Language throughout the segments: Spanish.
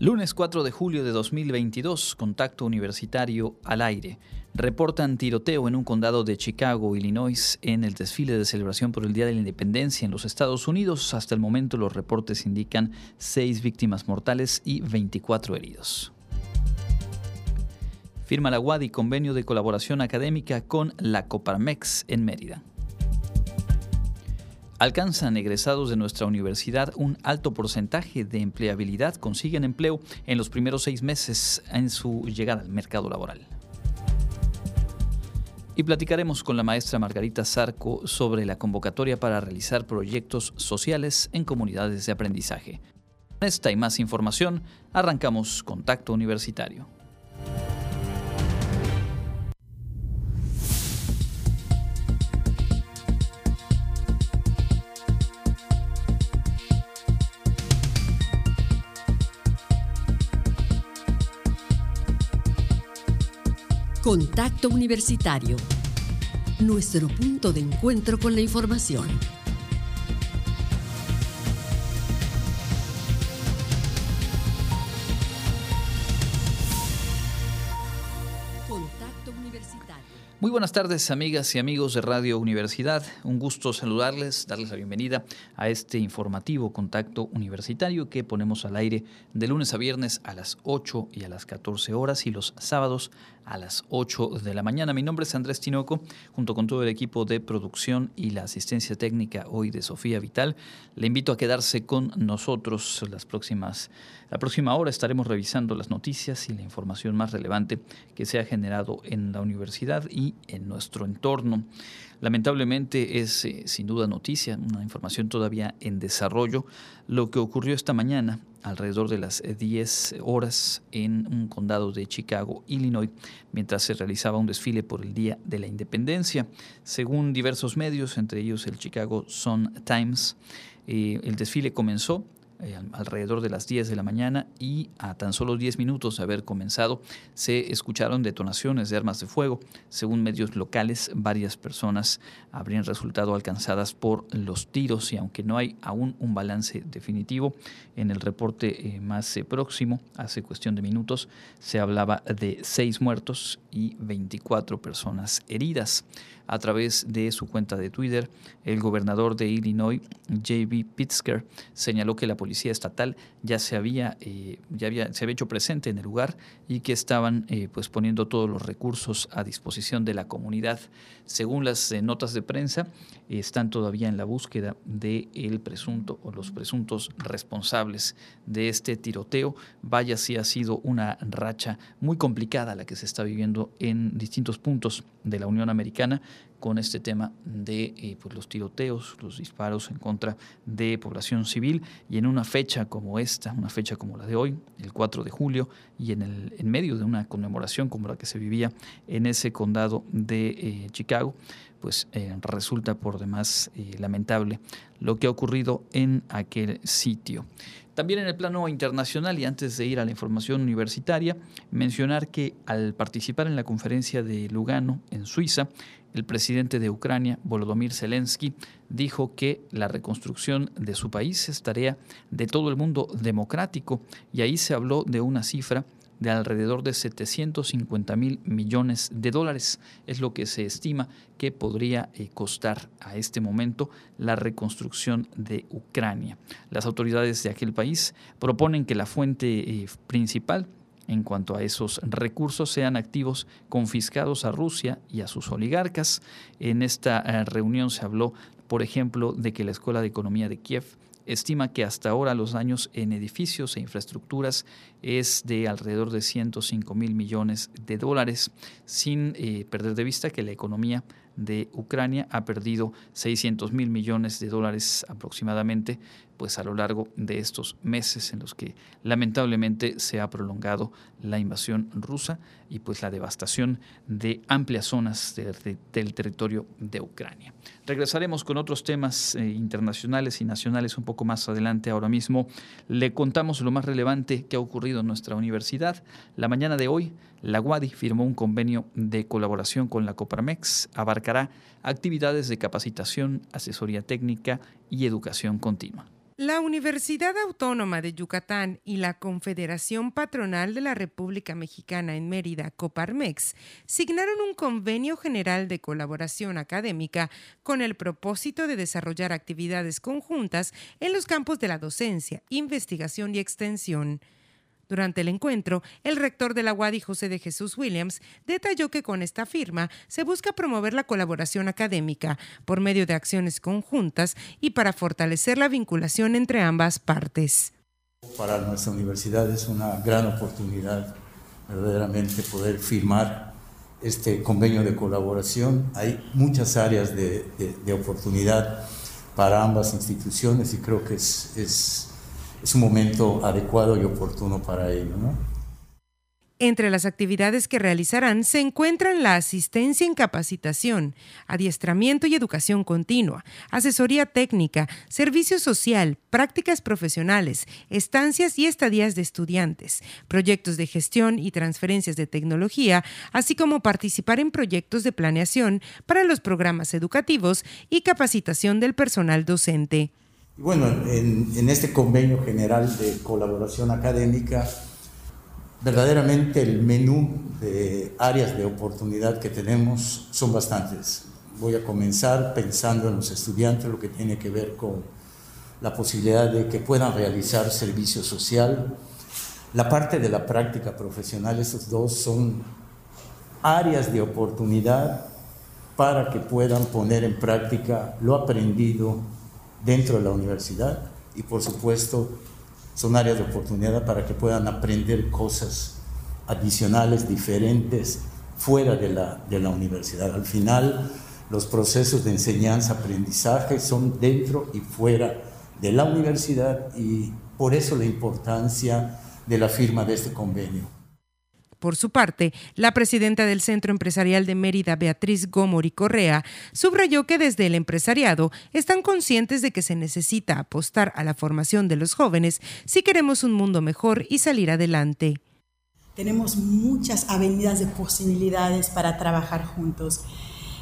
Lunes 4 de julio de 2022, contacto universitario al aire. Reportan tiroteo en un condado de Chicago, Illinois, en el desfile de celebración por el Día de la Independencia en los Estados Unidos. Hasta el momento los reportes indican seis víctimas mortales y 24 heridos. Firma la UADI convenio de colaboración académica con la Coparmex en Mérida. Alcanzan egresados de nuestra universidad un alto porcentaje de empleabilidad, consiguen empleo en los primeros seis meses en su llegada al mercado laboral. Y platicaremos con la maestra Margarita Zarco sobre la convocatoria para realizar proyectos sociales en comunidades de aprendizaje. Con esta y más información, arrancamos Contacto Universitario. Contacto Universitario. Nuestro punto de encuentro con la información. Muy buenas tardes, amigas y amigos de Radio Universidad. Un gusto saludarles, darles la bienvenida a este informativo contacto universitario que ponemos al aire de lunes a viernes a las 8 y a las 14 horas y los sábados a las 8 de la mañana. Mi nombre es Andrés Tinoco, junto con todo el equipo de producción y la asistencia técnica hoy de Sofía Vital. Le invito a quedarse con nosotros las próximas la próxima hora estaremos revisando las noticias y la información más relevante que se ha generado en la universidad y en nuestro entorno. Lamentablemente es eh, sin duda noticia, una información todavía en desarrollo, lo que ocurrió esta mañana alrededor de las 10 horas en un condado de Chicago, Illinois, mientras se realizaba un desfile por el Día de la Independencia. Según diversos medios, entre ellos el Chicago Sun Times, eh, el desfile comenzó eh, alrededor de las 10 de la mañana y a tan solo 10 minutos de haber comenzado se escucharon detonaciones de armas de fuego. Según medios locales, varias personas habrían resultado alcanzadas por los tiros y aunque no hay aún un balance definitivo, en el reporte eh, más eh, próximo, hace cuestión de minutos, se hablaba de 6 muertos y 24 personas heridas a través de su cuenta de Twitter, el gobernador de Illinois, J.B. Pitzker, señaló que la policía estatal ya se había, eh, ya había, se había hecho presente en el lugar y que estaban eh, pues poniendo todos los recursos a disposición de la comunidad. Según las eh, notas de prensa, están todavía en la búsqueda de el presunto o los presuntos responsables de este tiroteo. Vaya si ha sido una racha muy complicada la que se está viviendo en distintos puntos de la Unión Americana con este tema de eh, pues los tiroteos, los disparos en contra de población civil y en una fecha como esta, una fecha como la de hoy, el 4 de julio, y en, el, en medio de una conmemoración como la que se vivía en ese condado de eh, Chicago, pues eh, resulta por demás lamentable lo que ha ocurrido en aquel sitio. También en el plano internacional, y antes de ir a la información universitaria, mencionar que al participar en la conferencia de Lugano, en Suiza, el presidente de Ucrania, Volodymyr Zelensky, dijo que la reconstrucción de su país es tarea de todo el mundo democrático, y ahí se habló de una cifra de alrededor de 750 mil millones de dólares. Es lo que se estima que podría eh, costar a este momento la reconstrucción de Ucrania. Las autoridades de aquel país proponen que la fuente eh, principal en cuanto a esos recursos sean activos confiscados a Rusia y a sus oligarcas. En esta eh, reunión se habló, por ejemplo, de que la Escuela de Economía de Kiev estima que hasta ahora los daños en edificios e infraestructuras es de alrededor de 105 mil millones de dólares, sin eh, perder de vista que la economía de Ucrania ha perdido 600 mil millones de dólares aproximadamente pues a lo largo de estos meses en los que lamentablemente se ha prolongado la invasión rusa y pues la devastación de amplias zonas del territorio de Ucrania. Regresaremos con otros temas eh, internacionales y nacionales un poco más adelante. Ahora mismo le contamos lo más relevante que ha ocurrido en nuestra universidad. La mañana de hoy, la UADI firmó un convenio de colaboración con la Coparmex. Abarcará actividades de capacitación, asesoría técnica y educación continua. La Universidad Autónoma de Yucatán y la Confederación Patronal de la República Mexicana en Mérida, Coparmex, signaron un convenio general de colaboración académica con el propósito de desarrollar actividades conjuntas en los campos de la docencia, investigación y extensión. Durante el encuentro, el rector de la UADI, José de Jesús Williams, detalló que con esta firma se busca promover la colaboración académica por medio de acciones conjuntas y para fortalecer la vinculación entre ambas partes. Para nuestra universidad es una gran oportunidad verdaderamente poder firmar este convenio de colaboración. Hay muchas áreas de, oportunidad para ambas instituciones y creo que es es un momento adecuado y oportuno para ello. Entre las actividades que realizarán se encuentran la asistencia en capacitación, adiestramiento y educación continua, asesoría técnica, servicio social, prácticas profesionales, estancias y estadías de estudiantes, proyectos de gestión y transferencias de tecnología, así como participar en proyectos de planeación para los programas educativos y capacitación del personal docente. Bueno, en, este convenio general de colaboración académica, verdaderamente el menú de áreas de oportunidad que tenemos son bastantes. Voy a comenzar pensando en los estudiantes, lo que tiene que ver con la posibilidad de que puedan realizar servicio social. La parte de la práctica profesional, estos dos son áreas de oportunidad para que puedan poner en práctica lo aprendido dentro de la universidad y por supuesto son áreas de oportunidad para que puedan aprender cosas adicionales, diferentes, fuera de la, de la universidad. Al final, los procesos de enseñanza-aprendizaje son dentro y fuera de la universidad y por eso la importancia de la firma de este convenio. Por su parte, la presidenta del Centro Empresarial de Mérida, Beatriz Gómori Correa, subrayó que desde el empresariado están conscientes de que se necesita apostar a la formación de los jóvenes si queremos un mundo mejor y salir adelante. Tenemos muchas avenidas de posibilidades para trabajar juntos.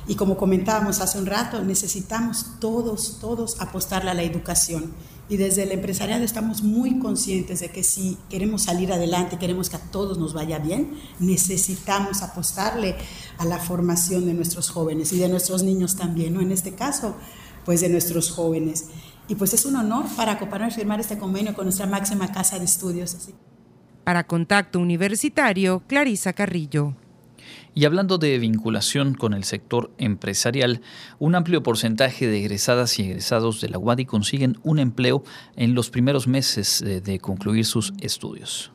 Y como comentábamos hace un rato, necesitamos todos, todos apostarle a la educación y desde el empresariado estamos muy conscientes de que si queremos salir adelante, queremos que a todos nos vaya bien, necesitamos apostarle a la formación de nuestros jóvenes y de nuestros niños también, ¿no? En este caso, pues de nuestros jóvenes. Y pues es un honor para Coparmex firmar este convenio con nuestra máxima casa de estudios. Para Contacto Universitario, Clarisa Carrillo. Y hablando de vinculación con el sector empresarial, un amplio porcentaje de egresadas y egresados de la UADI consiguen un empleo en los primeros meses de concluir sus estudios.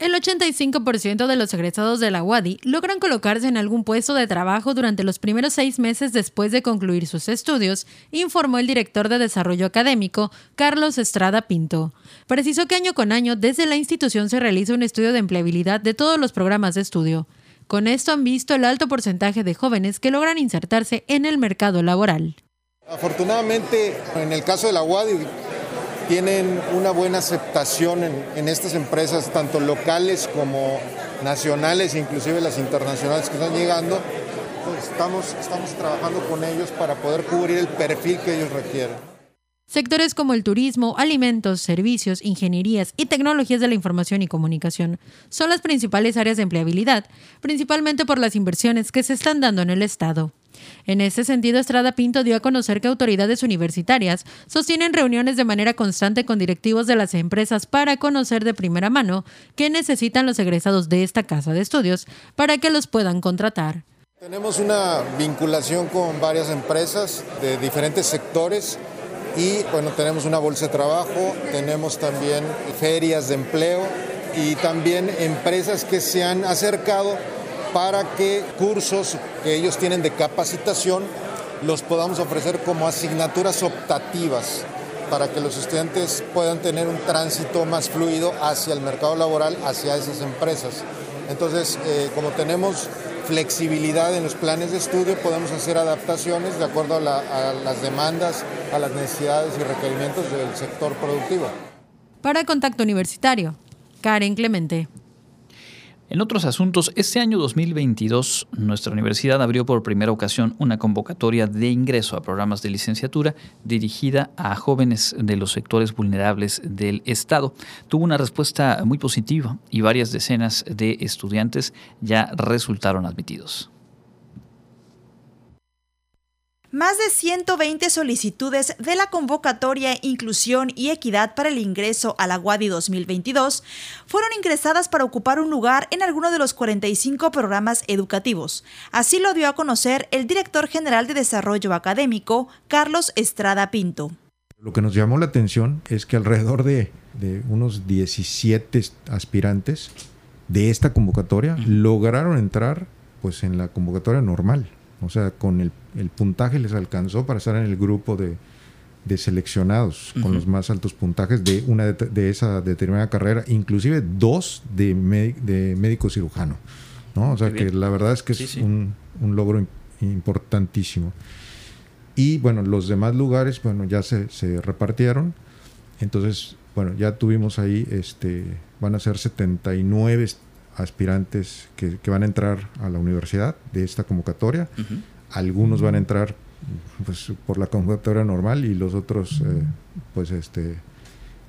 El 85% de los egresados de la UADI logran colocarse en algún puesto de trabajo durante los primeros seis meses después de concluir sus estudios, informó el director de Desarrollo Académico, Carlos Estrada Pinto. Precisó que año con año desde la institución se realiza un estudio de empleabilidad de todos los programas de estudio. Con esto han visto el alto porcentaje de jóvenes que logran insertarse en el mercado laboral. Afortunadamente, en el caso de la UADI, tienen una buena aceptación en, estas empresas, tanto locales como nacionales, inclusive las internacionales que están llegando. Pues estamos, estamos trabajando con ellos para poder cubrir el perfil que ellos requieren. Sectores como el turismo, alimentos, servicios, ingenierías y tecnologías de la información y comunicación son las principales áreas de empleabilidad, principalmente por las inversiones que se están dando en el Estado. En ese sentido, Estrada Pinto dio a conocer que autoridades universitarias sostienen reuniones de manera constante con directivos de las empresas para conocer de primera mano qué necesitan los egresados de esta casa de estudios para que los puedan contratar. Tenemos una vinculación con varias empresas de diferentes sectores y bueno, tenemos una bolsa de trabajo, tenemos también ferias de empleo y también empresas que se han acercado para que cursos que ellos tienen de capacitación los podamos ofrecer como asignaturas optativas para que los estudiantes puedan tener un tránsito más fluido hacia el mercado laboral, hacia esas empresas. Entonces, eh, como tenemos flexibilidad en los planes de estudio, podemos hacer adaptaciones de acuerdo a las demandas, a las necesidades y requerimientos del sector productivo. Para Contacto Universitario, Karen Clemente. En otros asuntos, este año 2022 nuestra universidad abrió por primera ocasión una convocatoria de ingreso a programas de licenciatura dirigida a jóvenes de los sectores vulnerables del Estado. Tuvo una respuesta muy positiva y varias decenas de estudiantes ya resultaron admitidos. Más de 120 solicitudes de la convocatoria Inclusión y Equidad para el ingreso a la UADI 2022 fueron ingresadas para ocupar un lugar en alguno de los 45 programas educativos. Así lo dio a conocer el director general de Desarrollo Académico, Carlos Estrada Pinto. Lo que nos llamó la atención es que alrededor de, unos 17 aspirantes de esta convocatoria lograron entrar pues en la convocatoria normal. O sea, con el, puntaje les alcanzó para estar en el grupo de, seleccionados con los más altos puntajes de una de, esa determinada carrera, inclusive dos de, de médico cirujano. ¿no? O sea que la verdad es que es Un, logro importantísimo. Y bueno, los demás lugares, bueno, ya se, se, repartieron. Entonces, bueno, ya tuvimos ahí, este, van a ser 79 aspirantes que, van a entrar a la universidad de esta convocatoria. Algunos van a entrar pues, por la convocatoria normal y los otros, eh, pues, este,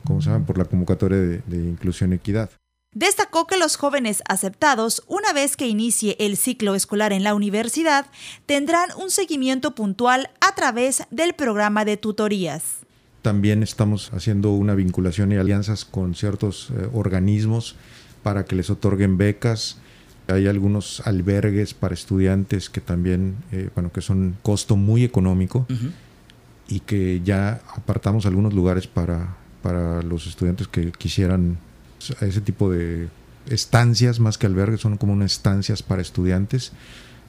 ¿cómo se llaman? Por la convocatoria de, de inclusión y equidad. Destacó que los jóvenes aceptados, una vez que inicie el ciclo escolar en la universidad, tendrán un seguimiento puntual a través del programa de tutorías. También estamos haciendo una vinculación y alianzas con ciertos eh, organismos para que les otorguen becas. Hay algunos albergues para estudiantes que también, eh, bueno, que son costo muy económico y que ya apartamos algunos lugares para, para los estudiantes que quisieran ese tipo de estancias, más que albergues, son como unas estancias para estudiantes.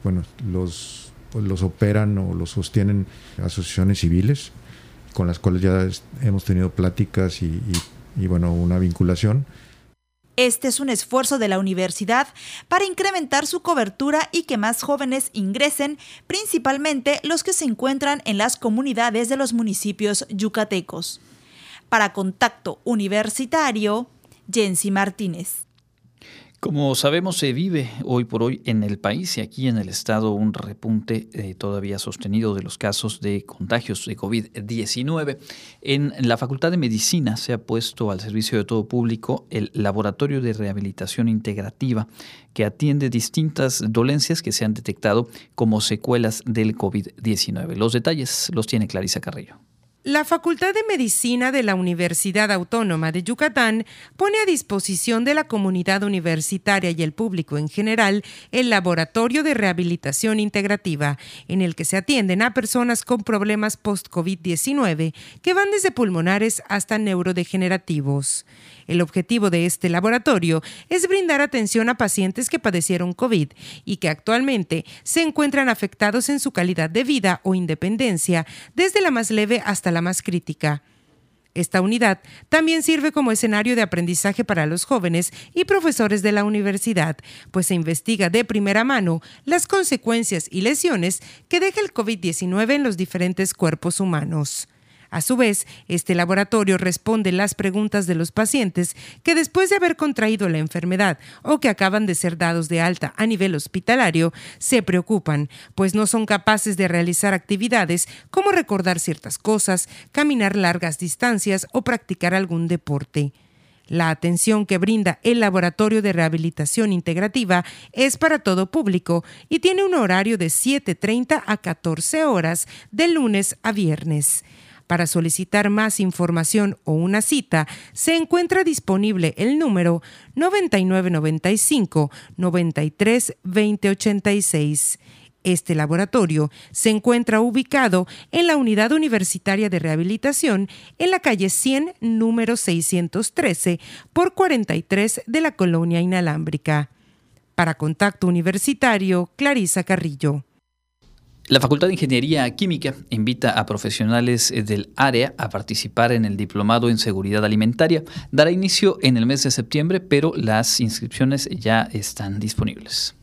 Bueno, los, pues los operan o los sostienen asociaciones civiles con las cuales ya hemos tenido pláticas y, y bueno, una vinculación. Este es un esfuerzo de la universidad para incrementar su cobertura y que más jóvenes ingresen, principalmente los que se encuentran en las comunidades de los municipios yucatecos. Para Contacto Universitario, Jensi Martínez. Como sabemos, se vive hoy por hoy en el país y aquí en el estado un repunte eh, todavía sostenido de los casos de contagios de COVID-19. En la Facultad de Medicina se ha puesto al servicio de todo público el Laboratorio de Rehabilitación Integrativa que atiende distintas dolencias que se han detectado como secuelas del COVID-19. Los detalles los tiene Clarisa Carrillo. La Facultad de Medicina de la Universidad Autónoma de Yucatán pone a disposición de la comunidad universitaria y el público en general el Laboratorio de Rehabilitación Integrativa, en el que se atienden a personas con problemas post-COVID-19 que van desde pulmonares hasta neurodegenerativos. El objetivo de este laboratorio es brindar atención a pacientes que padecieron COVID y que actualmente se encuentran afectados en su calidad de vida o independencia, desde la más leve hasta la más crítica. Esta unidad también sirve como escenario de aprendizaje para los jóvenes y profesores de la universidad, pues se investiga de primera mano las consecuencias y lesiones que deja el COVID-19 en los diferentes cuerpos humanos. A su vez, este laboratorio responde las preguntas de los pacientes que después de haber contraído la enfermedad o que acaban de ser dados de alta a nivel hospitalario, se preocupan, pues no son capaces de realizar actividades como recordar ciertas cosas, caminar largas distancias o practicar algún deporte. La atención que brinda el Laboratorio de Rehabilitación Integrativa es para todo público y tiene un horario de 7.30 a 14 horas de lunes a viernes. Para solicitar más información o una cita, se encuentra disponible el número 9995 93 2086. Este laboratorio se encuentra ubicado en la Unidad Universitaria de Rehabilitación en la calle 100, número 613, por 43 de la Colonia Inalámbrica. Para Contacto Universitario, Clarisa Carrillo. La Facultad de Ingeniería Química invita a profesionales eh, del área a participar en el Diplomado en Seguridad Alimentaria. Dará inicio en el mes de septiembre, pero las inscripciones ya están disponibles.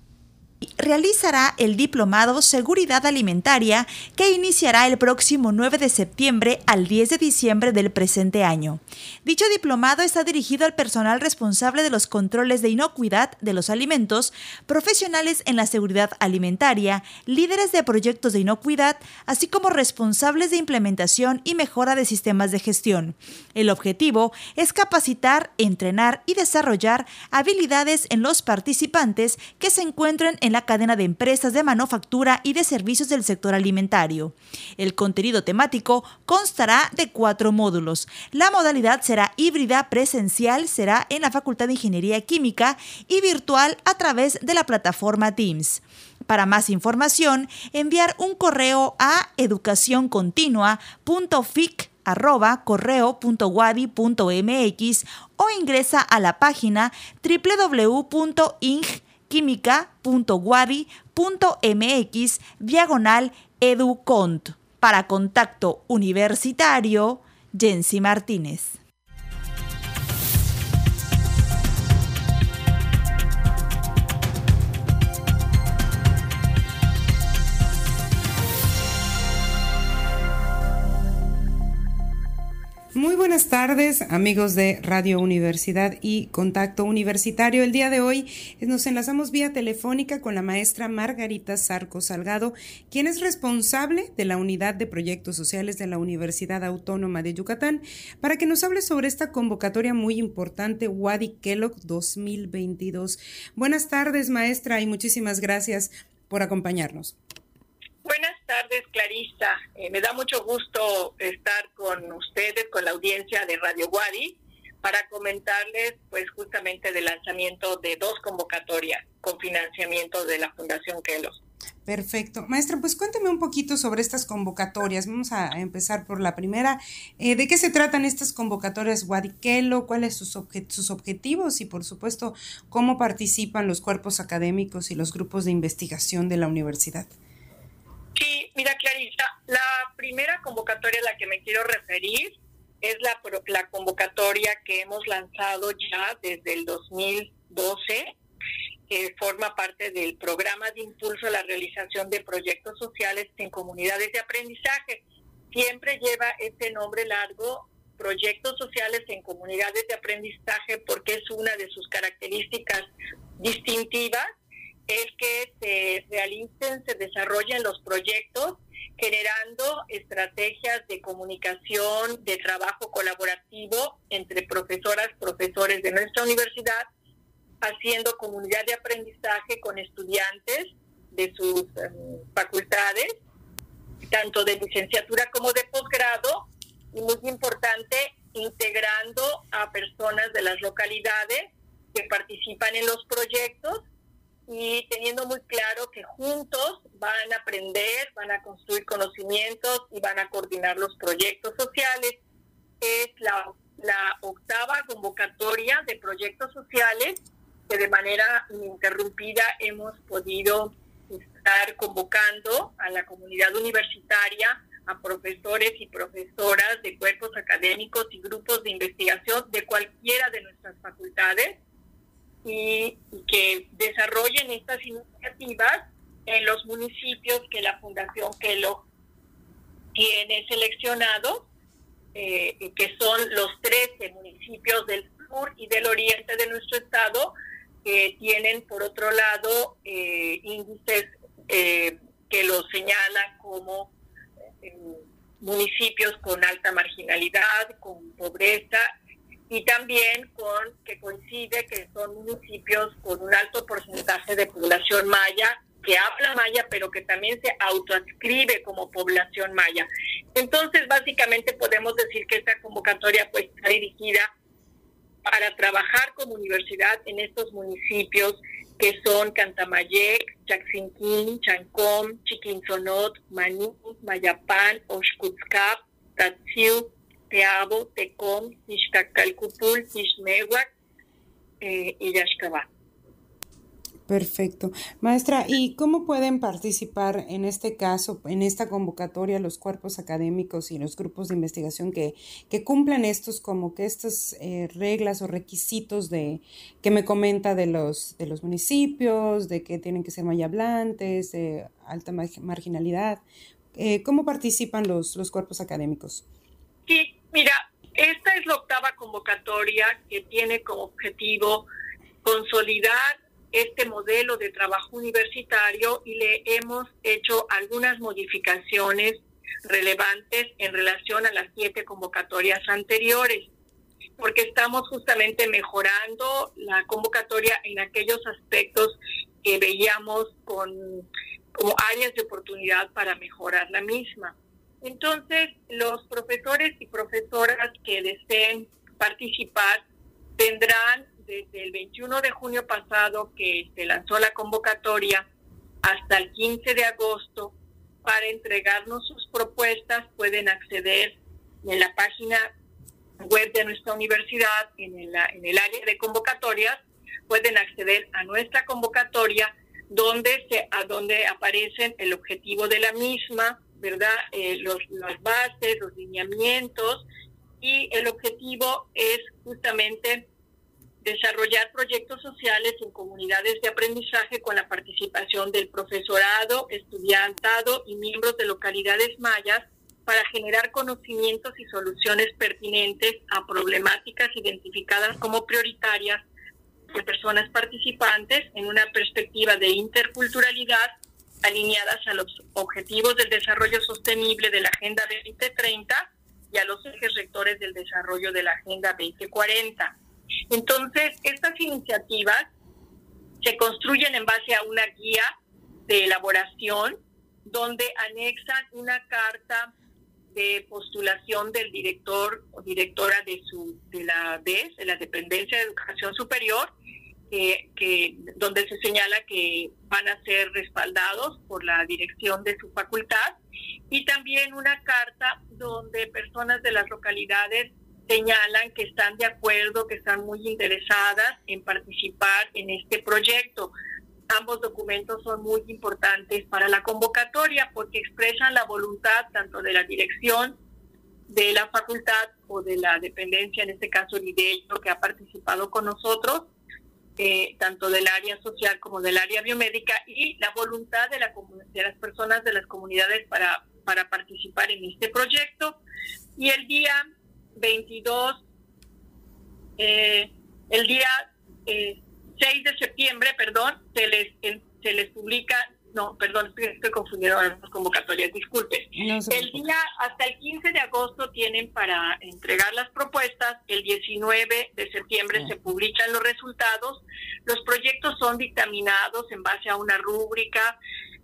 Realizará el diplomado Seguridad Alimentaria que iniciará el próximo 9 de septiembre al 10 de diciembre del presente año. Dicho diplomado está dirigido al personal responsable de los controles de inocuidad de los alimentos, profesionales en la seguridad alimentaria, líderes de proyectos de inocuidad, así como responsables de implementación y mejora de sistemas de gestión. El objetivo es capacitar, entrenar y desarrollar habilidades en los participantes que se encuentren en la cadena de empresas de manufactura y de servicios del sector alimentario. El contenido temático constará de cuatro módulos. La modalidad será híbrida presencial, será en la Facultad de Ingeniería Química y virtual a través de la plataforma Teams. Para más información, enviar un correo a educacioncontinua.fic o ingresa a la página www.ing química.guadi.mx diagonal educont. Para contacto universitario, Jensi Martínez. Muy buenas tardes, amigos de Radio Universidad y Contacto Universitario. El día de hoy nos enlazamos vía telefónica con la maestra Margarita Sarco Salgado, quien es responsable de la Unidad de Proyectos Sociales de la Universidad Autónoma de Yucatán, para que nos hable sobre esta convocatoria muy importante, Wadi Kellogg 2022. Buenas tardes, maestra, y muchísimas gracias por acompañarnos. Buenas tardes, Clarista. Eh, me da mucho gusto estar con ustedes, con la audiencia de Radio Guadi, para comentarles, pues, justamente del lanzamiento de dos convocatorias con financiamiento de la Fundación Kelos. Perfecto. Maestra, pues cuénteme un poquito sobre estas convocatorias. Vamos a empezar por la primera. Eh, ¿De qué se tratan estas convocatorias Guadiquelo? ¿Cuáles sus, sus objetivos? Y, por supuesto, cómo participan los cuerpos académicos y los grupos de investigación de la universidad. Sí, mira Clarisa, la primera convocatoria a la que me quiero referir es la, la convocatoria que hemos lanzado ya desde el 2012, que forma parte del programa de impulso a la realización de proyectos sociales en comunidades de aprendizaje. Siempre lleva este nombre largo, proyectos sociales en comunidades de aprendizaje, porque es una de sus características distintivas el que se realicen, se desarrollen los proyectos generando estrategias de comunicación, de trabajo colaborativo entre profesoras, profesores de nuestra universidad, haciendo comunidad de aprendizaje con estudiantes de sus em, facultades, tanto de licenciatura como de posgrado, y muy importante, integrando a personas de las localidades que participan en los proyectos y teniendo muy claro que juntos van a aprender, van a construir conocimientos y van a coordinar los proyectos sociales. Es la, la octava convocatoria de proyectos sociales que de manera ininterrumpida hemos podido estar convocando a la comunidad universitaria, a profesores y profesoras de cuerpos académicos y grupos de investigación de cualquiera de nuestras facultades y, que desarrollen estas iniciativas en los municipios que la Fundación Kelo tiene seleccionado, eh, que son los 13 municipios del sur y del oriente de nuestro estado, que tienen, por otro lado, eh, índices eh, que los señalan como municipios con alta marginalidad, con pobreza y también con que coincide que son municipios con un alto porcentaje de población maya que habla maya pero que también se autoadscribe como población maya. Entonces, básicamente podemos decir que esta convocatoria pues está dirigida para trabajar como universidad en estos municipios que son Cantamayec, Chaxinquín, Chancom, Chiquinzonot, Maní, Mayapán, Oshkutzcap, Tatsiu, Teabo, Tecom, Tixcacalcupul, Tixmehuac eh, y Yaxcabá. Perfecto. Maestra, ¿y cómo pueden participar en este caso, en esta convocatoria, los cuerpos académicos y los grupos de investigación que, que cumplan estos, como que estas eh, reglas o requisitos de que me comenta de los, de los municipios, de que tienen que ser muy hablantes, de alta marginalidad? Eh, ¿Cómo participan los, los cuerpos académicos? Sí, mira, esta es la octava convocatoria que tiene como objetivo consolidar este modelo de trabajo universitario y le hemos hecho algunas modificaciones relevantes en relación a las siete convocatorias anteriores, porque estamos justamente mejorando la convocatoria en aquellos aspectos que veíamos con, como áreas de oportunidad para mejorar la misma. Entonces, los profesores y profesoras que deseen participar tendrán desde el 21 de junio pasado que se lanzó la convocatoria hasta el 15 de agosto para entregarnos sus propuestas. Pueden acceder en la página web de nuestra universidad, en el, área de convocatorias, pueden acceder a nuestra convocatoria donde, se, a donde aparecen el objetivo de la misma, ¿verdad? Eh, los, las bases, los lineamientos y el objetivo es justamente desarrollar proyectos sociales en comunidades de aprendizaje con la participación del profesorado, estudiantado y miembros de localidades mayas para generar conocimientos y soluciones pertinentes a problemáticas identificadas como prioritarias por personas participantes en una perspectiva de interculturalidad alineadas a los objetivos del desarrollo sostenible de la Agenda 2030 y a los ejes rectores del desarrollo de la Agenda 2040. Entonces, estas iniciativas se construyen en base a una guía de elaboración donde anexan una carta de postulación del director o directora de su de la DES, de la Dependencia de Educación Superior, que, donde se señala que van a ser respaldados por la dirección de su facultad y también una carta donde personas de las localidades señalan que están de acuerdo, que están muy interesadas en participar en este proyecto. Ambos documentos son muy importantes para la convocatoria porque expresan la voluntad tanto de la dirección de la facultad o de la dependencia, en este caso IDELLO, que ha participado con nosotros, eh, tanto del área social como del área biomédica, y la voluntad de, la, de las personas de las comunidades para, participar en este proyecto. Y el día 22, eh, el día 6 eh, de septiembre, perdón, se les, se les publica, no, perdón, estoy, estoy confundiendo las convocatorias, disculpen. el día, hasta el 15 de agosto tienen para entregar las propuestas, el 19 de septiembre se publican los resultados, los proyectos son dictaminados en base a una rúbrica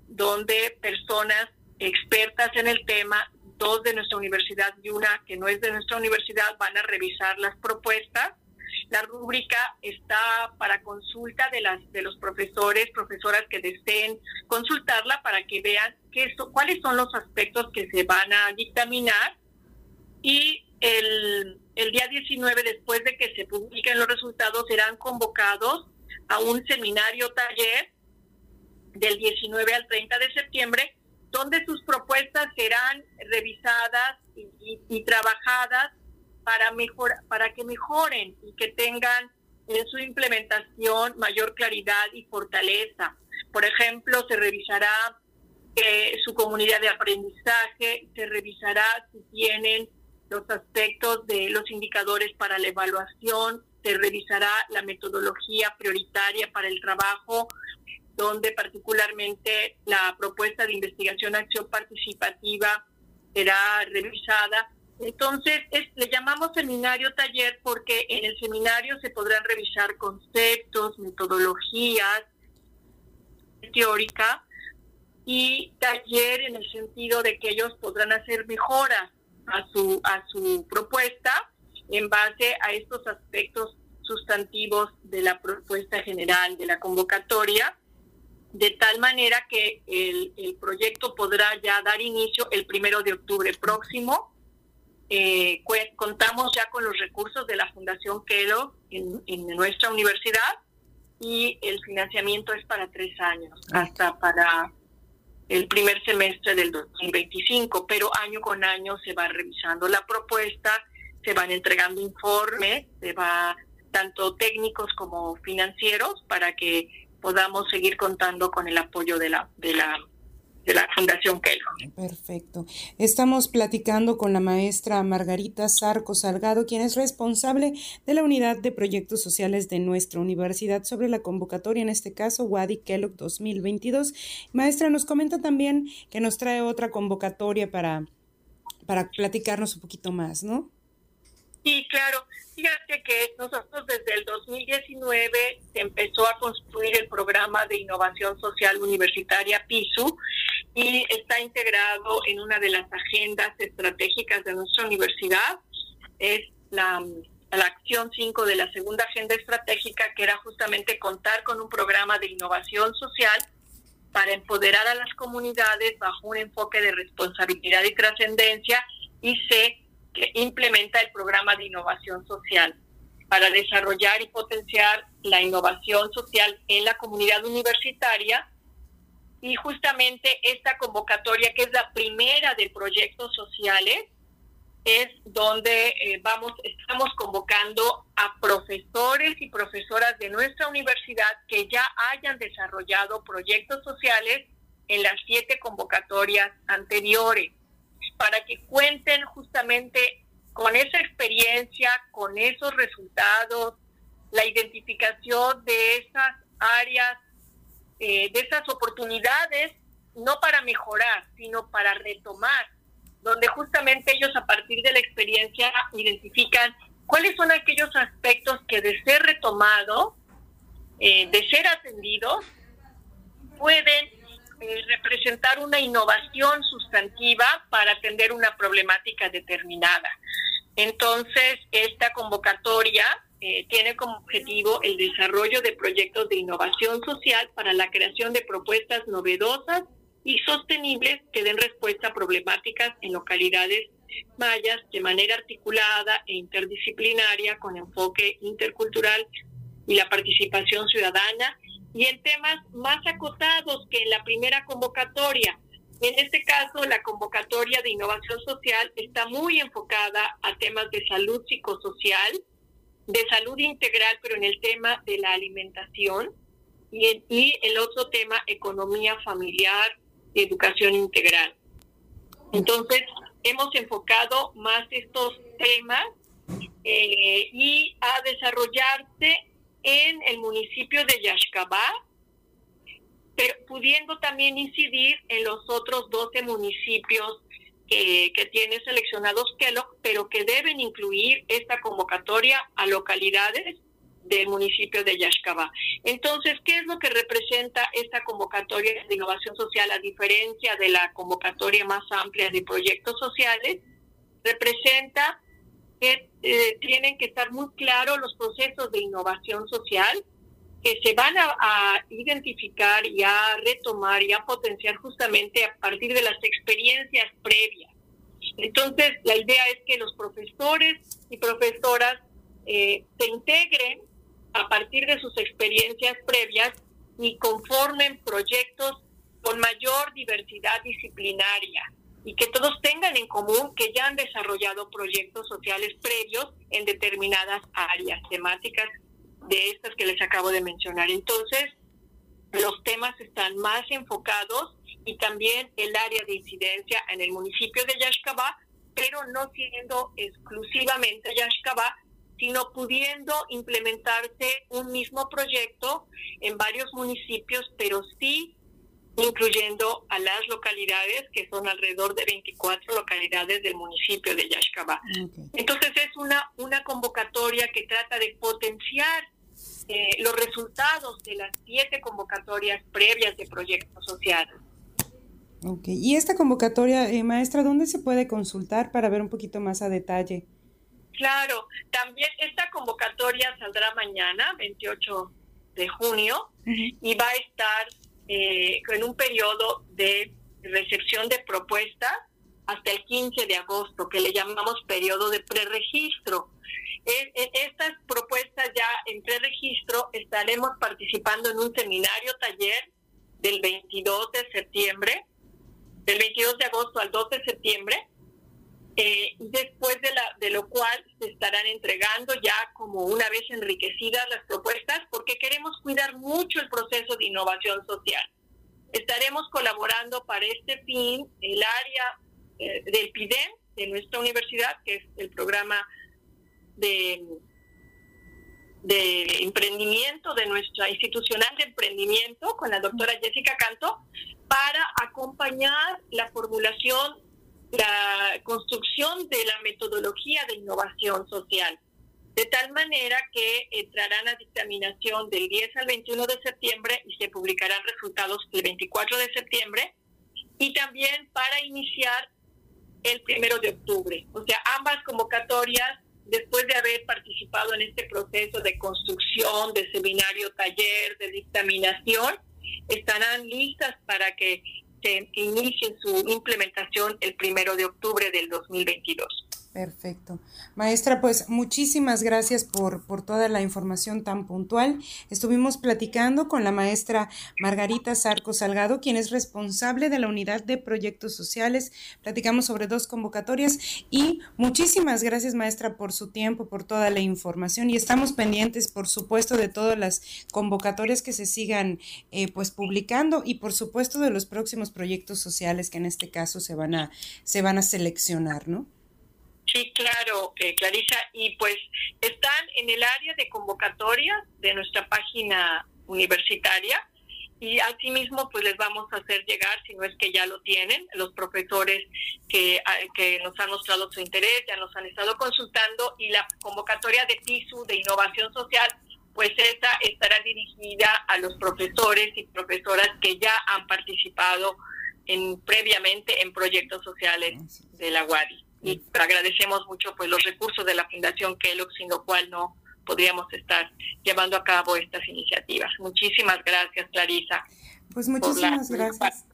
donde personas expertas en el tema dos de nuestra universidad y una que no es de nuestra universidad van a revisar las propuestas. La rúbrica está para consulta de las de los profesores, profesoras que deseen consultarla para que vean qué cuáles son los aspectos que se van a dictaminar. Y el, el día 19 después de que se publiquen los resultados serán convocados a un seminario taller del 19 al 30 de septiembre donde sus propuestas serán revisadas y, trabajadas para, mejor, para que mejoren y que tengan en su implementación mayor claridad y fortaleza. Por ejemplo, se revisará eh, su comunidad de aprendizaje, se revisará si tienen los aspectos de los indicadores para la evaluación, se revisará la metodología prioritaria para el trabajo donde particularmente la propuesta de investigación acción participativa será revisada. Entonces, le llamamos seminario taller porque en el seminario se podrán revisar conceptos, metodologías, teórica y taller en el sentido de que ellos podrán hacer mejoras a su, a su propuesta en base a estos aspectos sustantivos de la propuesta general de la convocatoria de tal manera que el, proyecto podrá ya dar inicio el primero de octubre próximo. Eh, contamos ya con los recursos de la Fundación Quedo en, nuestra universidad y el financiamiento es para tres años, hasta para el primer semestre del 2025, pero año con año se va revisando la propuesta, se van entregando informes, se va tanto técnicos como financieros para que podamos seguir contando con el apoyo de la de la de la Fundación Kellogg. Perfecto. Estamos platicando con la maestra Margarita Sarco Salgado, quien es responsable de la unidad de proyectos sociales de nuestra universidad sobre la convocatoria, en este caso Wadi Kellogg 2022. Maestra, nos comenta también que nos trae otra convocatoria para, para platicarnos un poquito más, ¿no? Sí, claro. Fíjate que nosotros desde el 2019 se empezó a construir el programa de innovación social universitaria PISU y está integrado en una de las agendas estratégicas de nuestra universidad. Es la, la acción 5 de la segunda agenda estratégica, que era justamente contar con un programa de innovación social para empoderar a las comunidades bajo un enfoque de responsabilidad y trascendencia y se implementa el programa de innovación social para desarrollar y potenciar la innovación social en la comunidad universitaria. Y justamente esta convocatoria, que es la primera de proyectos sociales, es donde eh, vamos, estamos convocando a profesores y profesoras de nuestra universidad que ya hayan desarrollado proyectos sociales en las siete convocatorias anteriores para que cuenten justamente con esa experiencia, con esos resultados, la identificación de esas áreas, eh, de esas oportunidades, no para mejorar, sino para retomar, donde justamente ellos a partir de la experiencia identifican cuáles son aquellos aspectos que de ser retomado, eh, de ser atendidos, pueden representar una innovación sustantiva para atender una problemática determinada. Entonces, esta convocatoria eh, tiene como objetivo el desarrollo de proyectos de innovación social para la creación de propuestas novedosas y sostenibles que den respuesta a problemáticas en localidades mayas de manera articulada e interdisciplinaria con enfoque intercultural y la participación ciudadana y en temas más acotados que en la primera convocatoria. En este caso, la convocatoria de innovación social está muy enfocada a temas de salud psicosocial, de salud integral, pero en el tema de la alimentación, y, el, y el otro tema, economía familiar y educación integral. Entonces, hemos enfocado más estos temas eh, y a desarrollarse en el municipio de Yaxcabá, pero pudiendo también incidir en los otros 12 municipios que, que tiene seleccionados Kellogg, pero que deben incluir esta convocatoria a localidades del municipio de Yaxcabá. Entonces, ¿qué es lo que representa esta convocatoria de innovación social a diferencia de la convocatoria más amplia de proyectos sociales? Representa que eh, tienen que estar muy claros los procesos de innovación social que se van a, identificar y a retomar y a potenciar justamente a partir de las experiencias previas. Entonces, la idea es que los profesores y profesoras eh, se integren a partir de sus experiencias previas y conformen proyectos con mayor diversidad disciplinaria y que todos tengan en común que ya han desarrollado proyectos sociales previos en determinadas áreas temáticas de estas que les acabo de mencionar. Entonces, los temas están más enfocados y también el área de incidencia en el municipio de Yaxcabá, pero no siendo exclusivamente Yaxcabá, sino pudiendo implementarse un mismo proyecto en varios municipios, pero sí incluyendo a las localidades, que son alrededor de 24 localidades del municipio de Yaxcabá. Entonces es una, una convocatoria que trata de potenciar eh, los resultados de las siete convocatorias previas de proyectos sociales. Ok, y esta convocatoria, eh, maestra, ¿dónde se puede consultar para ver un poquito más a detalle? Claro, también esta convocatoria saldrá mañana, 28 de junio, y va a estar eh, en un periodo de recepción de propuestas hasta el 15 de agosto, que le llamamos periodo de preregistro. En, estas propuestas ya en preregistro estaremos participando en un seminario taller del 22 de septiembre, del 22 de agosto al 2 de septiembre, eh, después de, la, de lo cual se estarán entregando ya como una vez enriquecidas las propuestas, porque queremos cuidar mucho el proceso de innovación social. Estaremos colaborando para este fin el área eh, del PIDEM de nuestra universidad, que es el programa de, de emprendimiento de nuestra institucional de emprendimiento con la doctora Jessica Canto, para acompañar la formulación la construcción de la metodología de innovación social, de tal manera que entrarán a dictaminación del 10 al 21 de septiembre y se publicarán resultados el 24 de septiembre, y también para iniciar el primero de octubre. O sea, ambas convocatorias, después de haber participado en este proceso de construcción, de seminario, taller, de dictaminación, estarán listas para que se inicie su implementación el primero de octubre del 2022. Perfecto. Maestra, pues muchísimas gracias por, por, toda la información tan puntual. Estuvimos platicando con la maestra Margarita Sarco Salgado, quien es responsable de la unidad de proyectos sociales. Platicamos sobre dos convocatorias y muchísimas gracias, maestra, por su tiempo, por toda la información. Y estamos pendientes, por supuesto, de todas las convocatorias que se sigan eh, pues publicando y por supuesto de los próximos proyectos sociales que en este caso se van a, se van a seleccionar, ¿no? Sí, claro, eh, Clarisa. Y pues están en el área de convocatoria de nuestra página universitaria. Y asimismo pues les vamos a hacer llegar, si no es que ya lo tienen, los profesores que, ah, que nos han mostrado su interés, ya nos han estado consultando. Y la convocatoria de PISU de innovación social pues esta estará dirigida a los profesores y profesoras que ya han participado en, previamente en proyectos sociales de la UADI y agradecemos mucho pues los recursos de la Fundación Kellogg, sin lo cual no podríamos estar llevando a cabo estas iniciativas. Muchísimas gracias, Clarisa. Pues muchísimas gracias.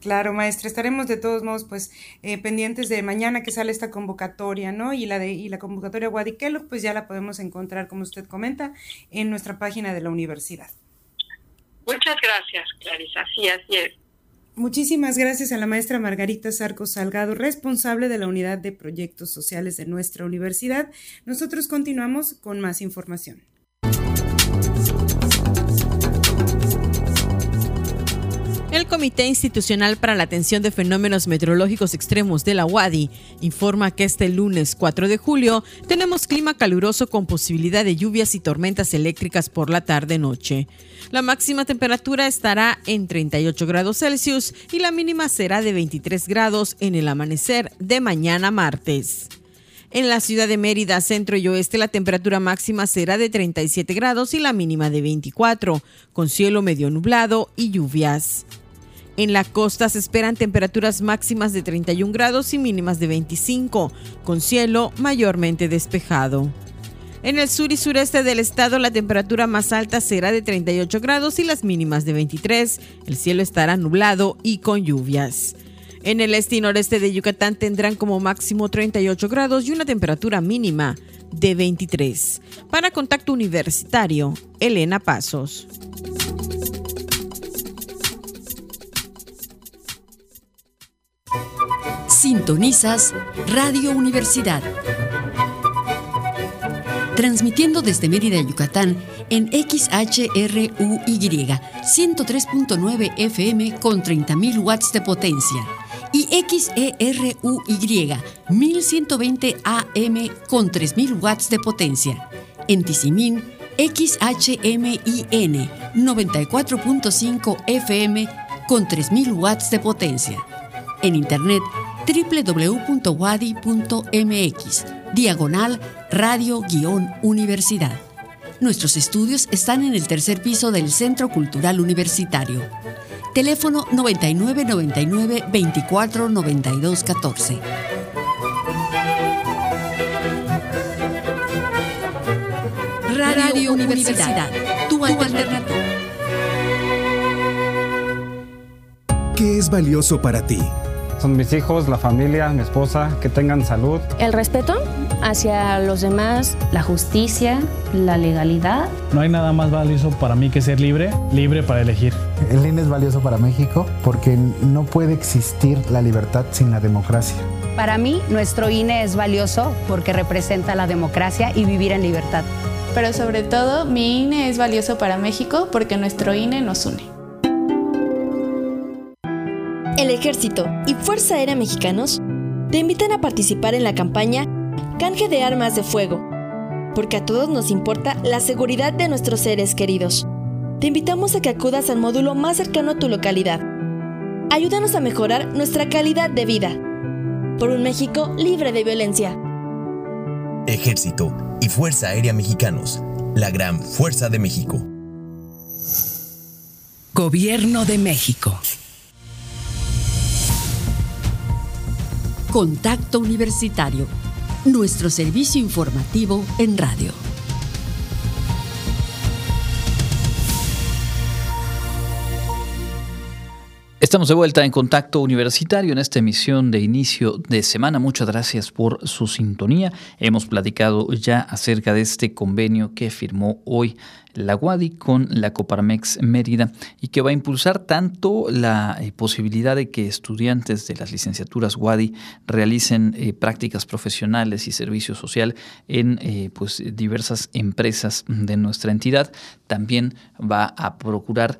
Claro, maestra, estaremos de todos modos pues eh, pendientes de mañana que sale esta convocatoria, ¿no? Y la de y la convocatoria Wadi Kellogg, pues ya la podemos encontrar, como usted comenta, en nuestra página de la universidad. Muchas gracias, Clarisa. Sí, así es. Muchísimas gracias a la maestra Margarita Sarco Salgado, responsable de la unidad de proyectos sociales de nuestra universidad. Nosotros continuamos con más información. El Comité Institucional para la Atención de Fenómenos Meteorológicos Extremos de la UADI informa que este lunes 4 de julio tenemos clima caluroso con posibilidad de lluvias y tormentas eléctricas por la tarde-noche. La máxima temperatura estará en 38 grados Celsius y la mínima será de 23 grados en el amanecer de mañana martes. En la ciudad de Mérida, centro y oeste, la temperatura máxima será de 37 grados y la mínima de 24, con cielo medio nublado y lluvias. En la costa se esperan temperaturas máximas de 31 grados y mínimas de 25, con cielo mayormente despejado. En el sur y sureste del estado la temperatura más alta será de 38 grados y las mínimas de 23. El cielo estará nublado y con lluvias. En el este y noreste de Yucatán tendrán como máximo 38 grados y una temperatura mínima de 23. Para Contacto Universitario, Elena Pasos. Sintonizas Radio Universidad transmitiendo desde Mérida, Yucatán, en XHRUY 103.9 FM con 30.000 watts de potencia y XERUY 1120 AM con 3.000 watts de potencia. En Tizimín, XHMIN 94.5 FM con 3.000 watts de potencia. En Internet, www.wadi.mx, diagonal radio-universidad. Nuestros estudios están en el tercer piso del Centro Cultural Universitario. Teléfono 9999 24 92 14. Radio, Universidad, tu alternativa. ¿Qué es valioso para ti? Son mis hijos, la familia, mi esposa, que tengan salud. El respeto hacia los demás, la justicia, la legalidad. No hay nada más valioso para mí que ser libre, libre para elegir. El INE es valioso para México porque no puede existir la libertad sin la democracia. Para mí, nuestro INE es valioso porque representa la democracia y vivir en libertad. Pero sobre todo, mi INE es valioso para México porque nuestro INE nos une. El Ejército y Fuerza Aérea Mexicanos te invitan a participar en la campaña Canje de Armas de Fuego, porque a todos nos importa la seguridad de nuestros seres queridos. Te invitamos a que acudas al módulo más cercano a tu localidad. Ayúdanos a mejorar nuestra calidad de vida. Por un México libre de violencia. Ejército y Fuerza Aérea Mexicanos, la gran fuerza de México. Gobierno de México. Contacto Universitario, nuestro servicio informativo en radio. Estamos de vuelta en Contacto Universitario en esta emisión de inicio de semana. Muchas gracias por su sintonía. Hemos platicado ya acerca de este convenio que firmó hoy la UADI con la Coparmex Mérida y que va a impulsar tanto la eh, posibilidad de que estudiantes de las licenciaturas UADI realicen eh, prácticas profesionales y servicio social en eh, pues, diversas empresas de nuestra entidad, también va a procurar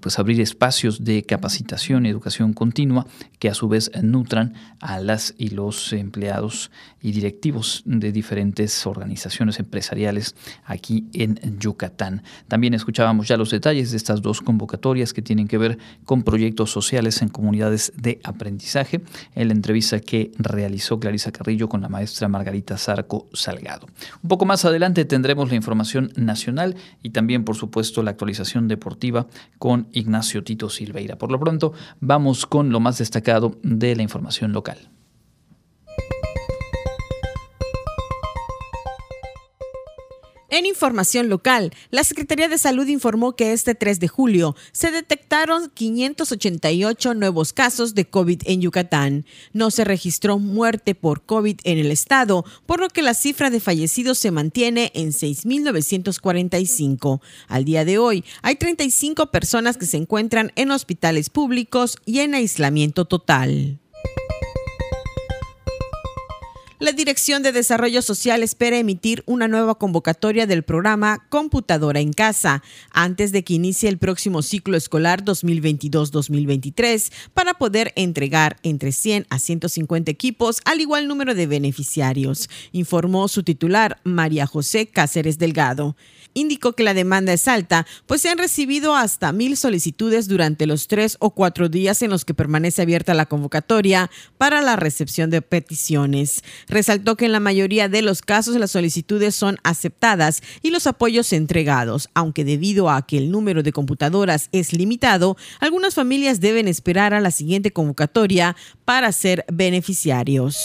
pues, abrir espacios de capacitación y educación continua que a su vez nutran a las y los empleados y directivos de diferentes organizaciones empresariales aquí en Yucatán. También escuchábamos ya los detalles de estas dos convocatorias que tienen que ver con proyectos sociales en comunidades de aprendizaje en la entrevista que realizó Clarisa Carrillo con la maestra Margarita Zarco Salgado. Un poco más adelante tendremos la información nacional y también, por supuesto, la actualización deportiva con Ignacio Tito Silveira. Por lo pronto, vamos con lo más destacado de la información local. En información local, la Secretaría de Salud informó que este 3 de julio se detectaron 588 nuevos casos de COVID en Yucatán. No se registró muerte por COVID en el estado, por lo que la cifra de fallecidos se mantiene en 6.945. Al día de hoy, hay 35 personas que se encuentran en hospitales públicos y en aislamiento total. La Dirección de Desarrollo Social espera emitir una nueva convocatoria del programa Computadora en Casa antes de que inicie el próximo ciclo escolar 2022-2023 para poder entregar entre 100 a 150 equipos al igual número de beneficiarios, informó su titular María José Cáceres Delgado indicó que la demanda es alta, pues se han recibido hasta mil solicitudes durante los tres o cuatro días en los que permanece abierta la convocatoria para la recepción de peticiones. Resaltó que en la mayoría de los casos las solicitudes son aceptadas y los apoyos entregados, aunque debido a que el número de computadoras es limitado, algunas familias deben esperar a la siguiente convocatoria para ser beneficiarios.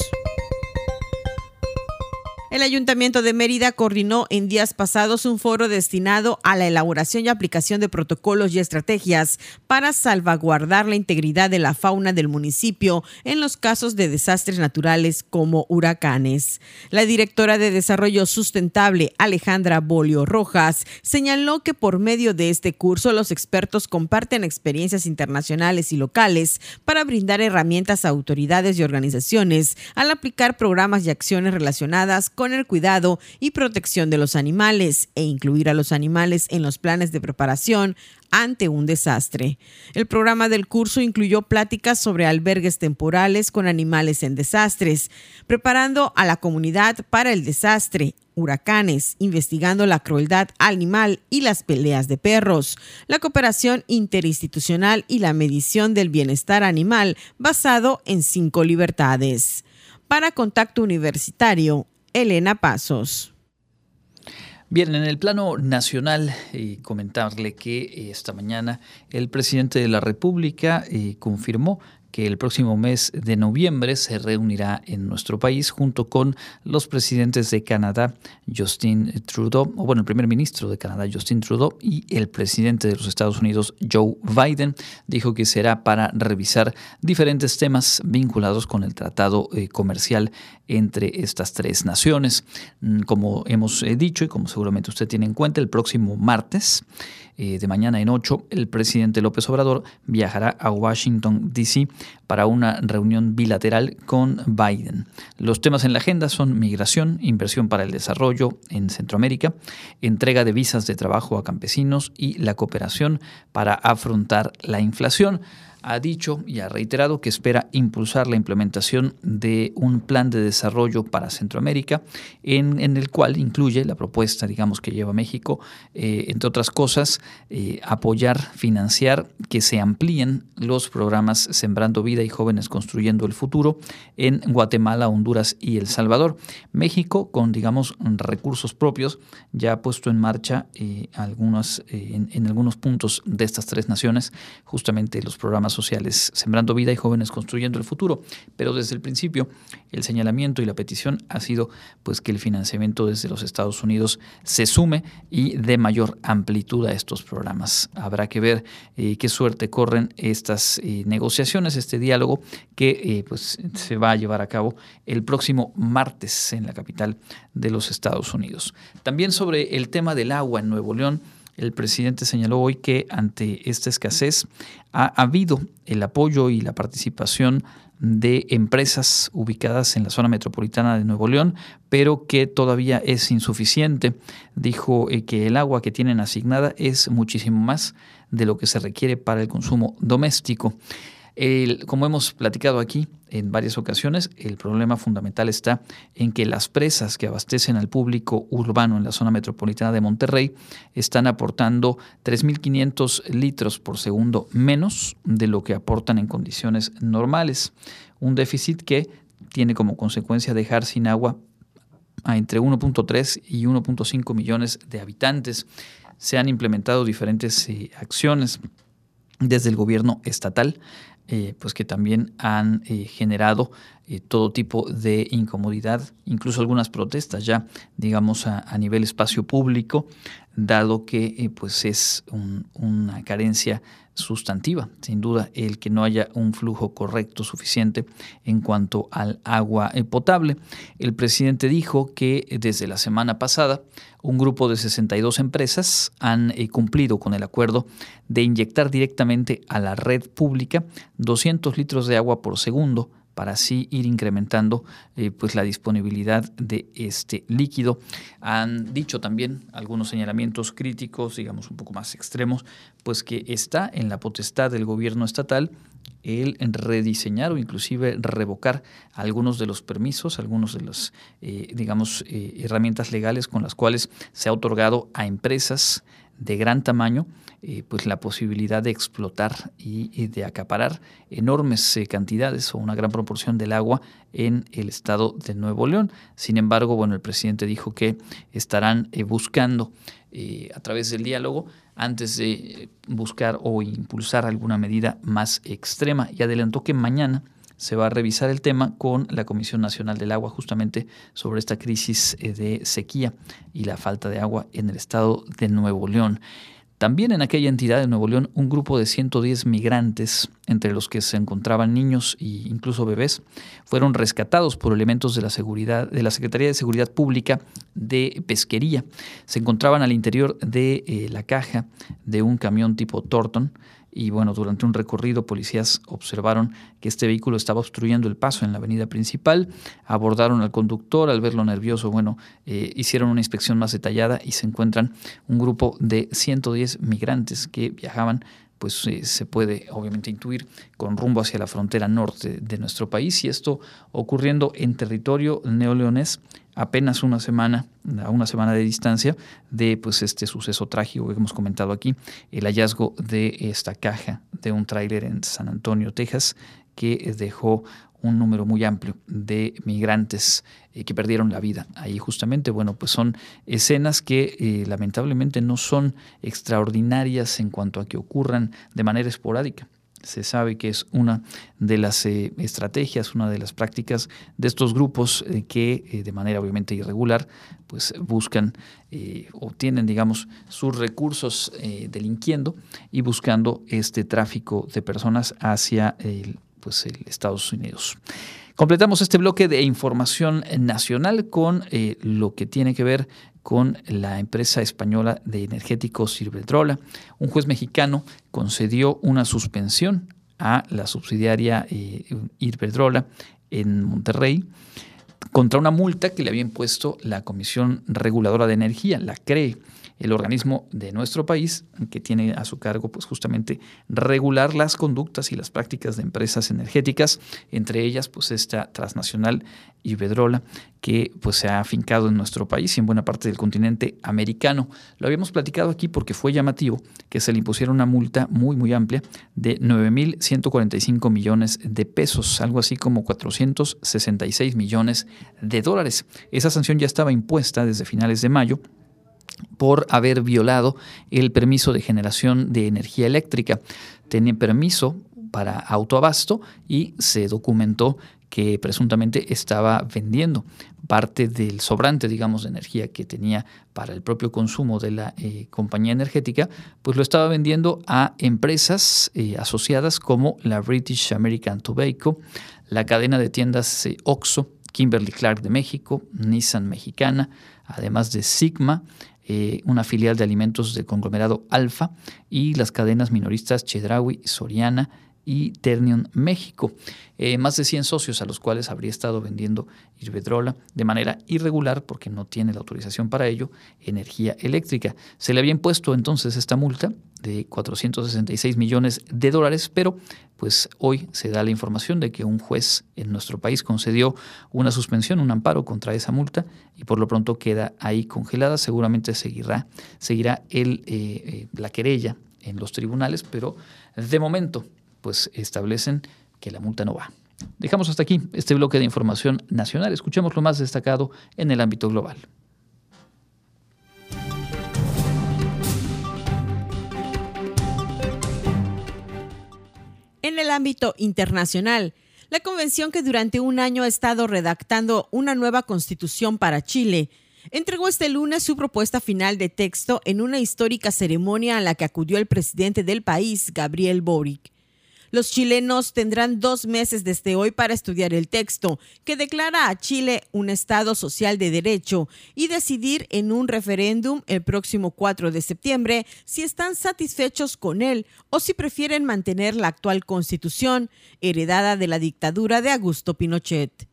El Ayuntamiento de Mérida coordinó en días pasados un foro destinado a la elaboración y aplicación de protocolos y estrategias para salvaguardar la integridad de la fauna del municipio en los casos de desastres naturales como huracanes. La directora de Desarrollo Sustentable, Alejandra Bolio Rojas, señaló que por medio de este curso los expertos comparten experiencias internacionales y locales para brindar herramientas a autoridades y organizaciones al aplicar programas y acciones relacionadas con el cuidado y protección de los animales e incluir a los animales en los planes de preparación ante un desastre. El programa del curso incluyó pláticas sobre albergues temporales con animales en desastres, preparando a la comunidad para el desastre, huracanes, investigando la crueldad animal y las peleas de perros, la cooperación interinstitucional y la medición del bienestar animal basado en cinco libertades. Para Contacto Universitario, Elena Pasos. Bien, en el plano nacional, eh, comentarle que eh, esta mañana el presidente de la República eh, confirmó que el próximo mes de noviembre se reunirá en nuestro país junto con los presidentes de Canadá, Justin Trudeau, o bueno, el primer ministro de Canadá, Justin Trudeau, y el presidente de los Estados Unidos, Joe Biden. Dijo que será para revisar diferentes temas vinculados con el tratado eh, comercial entre estas tres naciones. Mm, como hemos eh, dicho y como seguramente usted tiene en cuenta, el próximo martes eh, de mañana en 8, el presidente López Obrador viajará a Washington, D.C. para una reunión bilateral con Biden. Los temas en la agenda son migración, inversión para el desarrollo en Centroamérica, entrega de visas de trabajo a campesinos y la cooperación para afrontar la inflación ha dicho y ha reiterado que espera impulsar la implementación de un plan de desarrollo para Centroamérica, en, el cual incluye la propuesta, digamos, que lleva México, eh, entre otras cosas, eh, apoyar, financiar que se amplíen los programas Sembrando Vida y Jóvenes Construyendo el Futuro en Guatemala, Honduras y El Salvador. México, con, digamos, recursos propios, ya ha puesto en marcha eh, algunos, en algunos puntos de estas tres naciones, justamente los programas sociales, Sembrando Vida y Jóvenes Construyendo el Futuro. Pero desde el principio el señalamiento y la petición ha sido pues que el financiamiento desde los Estados Unidos se sume y de mayor amplitud a estos programas. Habrá que ver eh, qué suerte corren estas eh, negociaciones, este diálogo que eh, pues se va a llevar a cabo el próximo martes en la capital de los Estados Unidos. También sobre el tema del agua en Nuevo León, el presidente señaló hoy que ante esta escasez ha habido el apoyo y la participación de empresas ubicadas en la zona metropolitana de Nuevo León, pero que todavía es insuficiente. Dijo eh, que el agua que tienen asignada es muchísimo más de lo que se requiere para el consumo doméstico como hemos platicado aquí en varias ocasiones, el problema fundamental está en que las presas que abastecen al público urbano en la zona metropolitana de Monterrey están aportando 3.500 litros por segundo menos de lo que aportan en condiciones normales. Un déficit que tiene como consecuencia dejar sin agua a entre 1.3 y 1.5 millones de habitantes. Se han implementado diferentes eh, acciones desde el gobierno estatal eh, pues que también han eh, generado eh, todo tipo de incomodidad, incluso algunas protestas ya, digamos, a, nivel espacio público, dado que pues es una carencia sustantiva, sin duda, el que no haya un flujo correcto suficiente en cuanto al agua potable. El presidente dijo que desde la semana pasada un grupo de 62 empresas han eh, cumplido con el acuerdo de inyectar directamente a la red pública 200 litros de agua por segundo para así ir incrementando eh, pues la disponibilidad de este líquido. Han dicho también algunos señalamientos críticos, digamos un poco más extremos, pues que está en la potestad del gobierno estatal el rediseñar o inclusive revocar algunos de los permisos, algunos de las, eh, digamos, eh, herramientas legales con las cuales se ha otorgado a empresas de gran tamaño eh, pues la posibilidad de explotar y, de acaparar enormes eh, cantidades o una gran proporción del agua en el estado de Nuevo León. Sin embargo, bueno, el presidente dijo que estarán eh, buscando a través del diálogo antes de buscar o impulsar alguna medida más extrema y adelantó que mañana se va a revisar el tema con la Comisión Nacional del Agua justamente sobre esta crisis de sequía y la falta de agua en el estado de Nuevo León. También en aquella entidad de Nuevo León, un grupo de 110 migrantes, entre los que se encontraban niños e incluso bebés, fueron rescatados por elementos de la, seguridad, de la Secretaría de Seguridad Pública de Pesquería. Se encontraban al interior de eh, la caja de un camión tipo Torton y bueno, durante un recorrido policías observaron que este vehículo estaba obstruyendo el paso en la avenida principal, abordaron al conductor, al verlo nervioso, bueno, eh, hicieron una inspección más detallada y se encuentran un grupo de 110 migrantes que viajaban pues eh, se puede obviamente intuir con rumbo hacia la frontera norte de nuestro país. Y esto ocurriendo en territorio neoleonés apenas una semana, a una semana de distancia de pues este suceso trágico que hemos comentado aquí, el hallazgo de esta caja de un tráiler en San Antonio, Texas, que dejó un número muy amplio de migrantes eh, que perdieron la vida. Ahí justamente, bueno, pues son escenas que eh, lamentablemente no son extraordinarias en cuanto a que ocurran de manera esporádica se sabe que es una de las eh, estrategias, una de las prácticas de estos grupos que de manera obviamente irregular pues buscan, obtienen digamos sus recursos delinquiendo y buscando este tráfico de personas hacia el, pues, el Estados Unidos. Completamos este bloque de información nacional con lo que tiene que ver con la empresa española de energéticos Iberdrola. Un juez mexicano concedió una suspensión a la subsidiaria eh, Iberdrola en Monterrey contra una multa que le había impuesto la Comisión Reguladora de Energía, la CRE el organismo de nuestro país que tiene a su cargo pues justamente regular las conductas y las prácticas de empresas energéticas, entre ellas pues esta transnacional Iberdrola que pues se ha afincado en nuestro país y en buena parte del continente americano. Lo habíamos platicado aquí porque fue llamativo que se le impusiera una multa muy muy amplia de 9.145 millones de pesos, algo así como 466 millones de dólares. Esa sanción ya estaba impuesta desde finales de mayo por haber violado el permiso de generación de energía eléctrica. Tenía permiso para autoabasto y se documentó que presuntamente estaba vendiendo parte del sobrante, digamos, de energía que tenía para el propio consumo de la eh, compañía energética, pues lo estaba vendiendo a empresas eh, asociadas como la British American Tobacco, la cadena de tiendas eh, OXO, Kimberly Clark de México, Nissan Mexicana, además de Sigma, eh, una filial de alimentos del conglomerado Alfa y las cadenas minoristas Chedraui, Soriana y Ternion México. Eh, más de 100 socios a los cuales habría estado vendiendo Iberdrola de manera irregular porque no tiene la autorización para ello energía eléctrica. Se le había impuesto entonces esta multa de 466 millones de dólares, pero pues hoy se da la información de que un juez en nuestro país concedió una suspensión, un amparo contra esa multa y por lo pronto queda ahí congelada. Seguramente seguirá, seguirá el, eh, eh, la querella en los tribunales, pero de momento pues establecen que la multa no va. Dejamos hasta aquí este bloque de información nacional. Escuchemos lo más destacado en el ámbito global. En el ámbito internacional, la convención que durante un año ha estado redactando una nueva constitución para Chile entregó este lunes su propuesta final de texto en una histórica ceremonia a la que acudió el presidente del país, Gabriel Boric. Los chilenos tendrán dos meses desde hoy para estudiar el texto, que declara a Chile un Estado social de derecho, y decidir en un referéndum el próximo 4 de septiembre si están satisfechos con él o si prefieren mantener la actual constitución, heredada de la dictadura de Augusto Pinochet.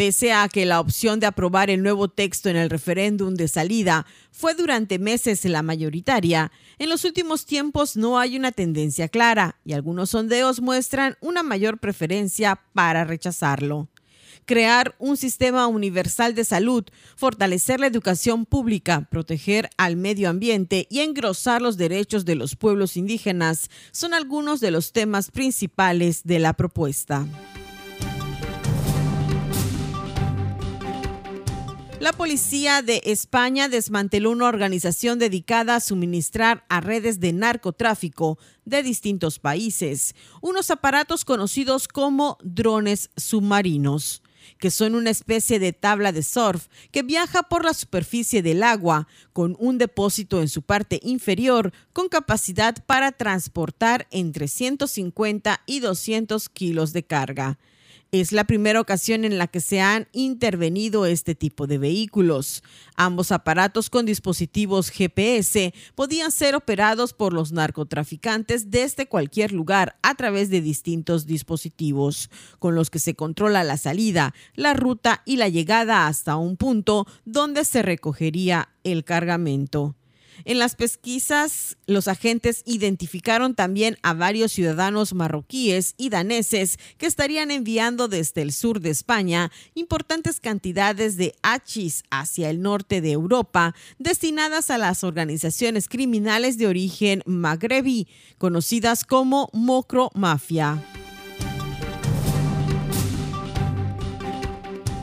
Pese a que la opción de aprobar el nuevo texto en el referéndum de salida fue durante meses la mayoritaria, en los últimos tiempos no hay una tendencia clara y algunos sondeos muestran una mayor preferencia para rechazarlo. Crear un sistema universal de salud, fortalecer la educación pública, proteger al medio ambiente y engrosar los derechos de los pueblos indígenas son algunos de los temas principales de la propuesta. La policía de España desmanteló una organización dedicada a suministrar a redes de narcotráfico de distintos países unos aparatos conocidos como drones submarinos que son una especie de tabla de surf que viaja por la superficie del agua con un depósito en su parte inferior con capacidad para transportar entre 150 y 200 kilos de carga. Es la primera ocasión en la que se han intervenido este tipo de vehículos. Ambos aparatos con dispositivos GPS podían ser operados por los narcotraficantes desde cualquier lugar a través de distintos dispositivos, con los que se controla la salida, la ruta y la llegada hasta un punto donde se recogería el cargamento. En las pesquisas, los agentes identificaron también a varios ciudadanos marroquíes y daneses que estarían enviando desde el sur de España importantes cantidades de hachís hacia el norte de Europa, destinadas a las organizaciones criminales de origen magrebí, conocidas como Mocro Mafia.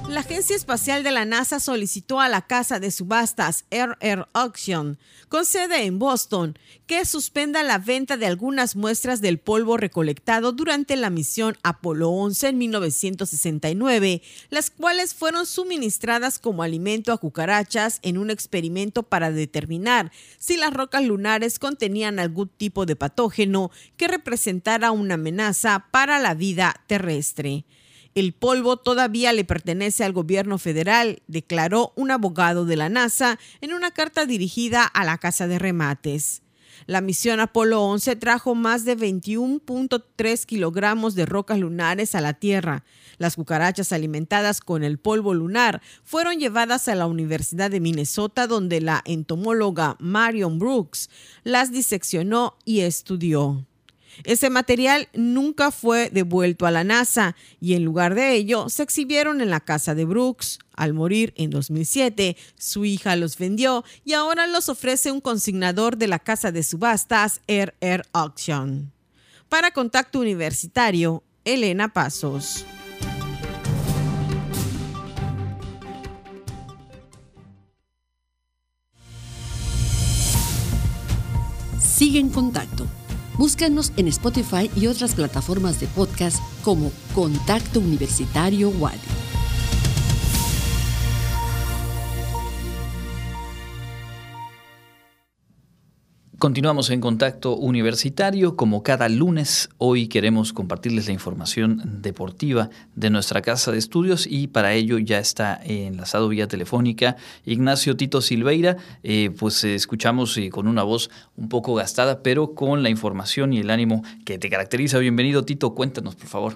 La Agencia Espacial de la NASA solicitó a la casa de subastas RR Auction, con sede en Boston, que suspenda la venta de algunas muestras del polvo recolectado durante la misión Apolo 11 en 1969, las cuales fueron suministradas como alimento a cucarachas en un experimento para determinar si las rocas lunares contenían algún tipo de patógeno que representara una amenaza para la vida terrestre. El polvo todavía le pertenece al gobierno federal, declaró un abogado de la NASA en una carta dirigida a la Casa de Remates. La misión Apolo 11 trajo más de 21.3 kilogramos de rocas lunares a la Tierra. Las cucarachas alimentadas con el polvo lunar fueron llevadas a la Universidad de Minnesota donde la entomóloga Marion Brooks las diseccionó y estudió. Ese material nunca fue devuelto a la NASA y en lugar de ello se exhibieron en la casa de Brooks. Al morir en 2007, su hija los vendió y ahora los ofrece un consignador de la casa de subastas RR Auction. Para Contacto Universitario, Elena Pasos. Sigue en contacto Búscanos en Spotify y otras plataformas de podcast como Contacto Universitario Wadi. Continuamos en contacto universitario. Como cada lunes, hoy queremos compartirles la información deportiva de nuestra casa de estudios y para ello ya está enlazado vía telefónica Ignacio Tito Silveira. Eh, pues eh, escuchamos eh, con una voz un poco gastada, pero con la información y el ánimo que te caracteriza. Bienvenido, Tito. Cuéntanos, por favor.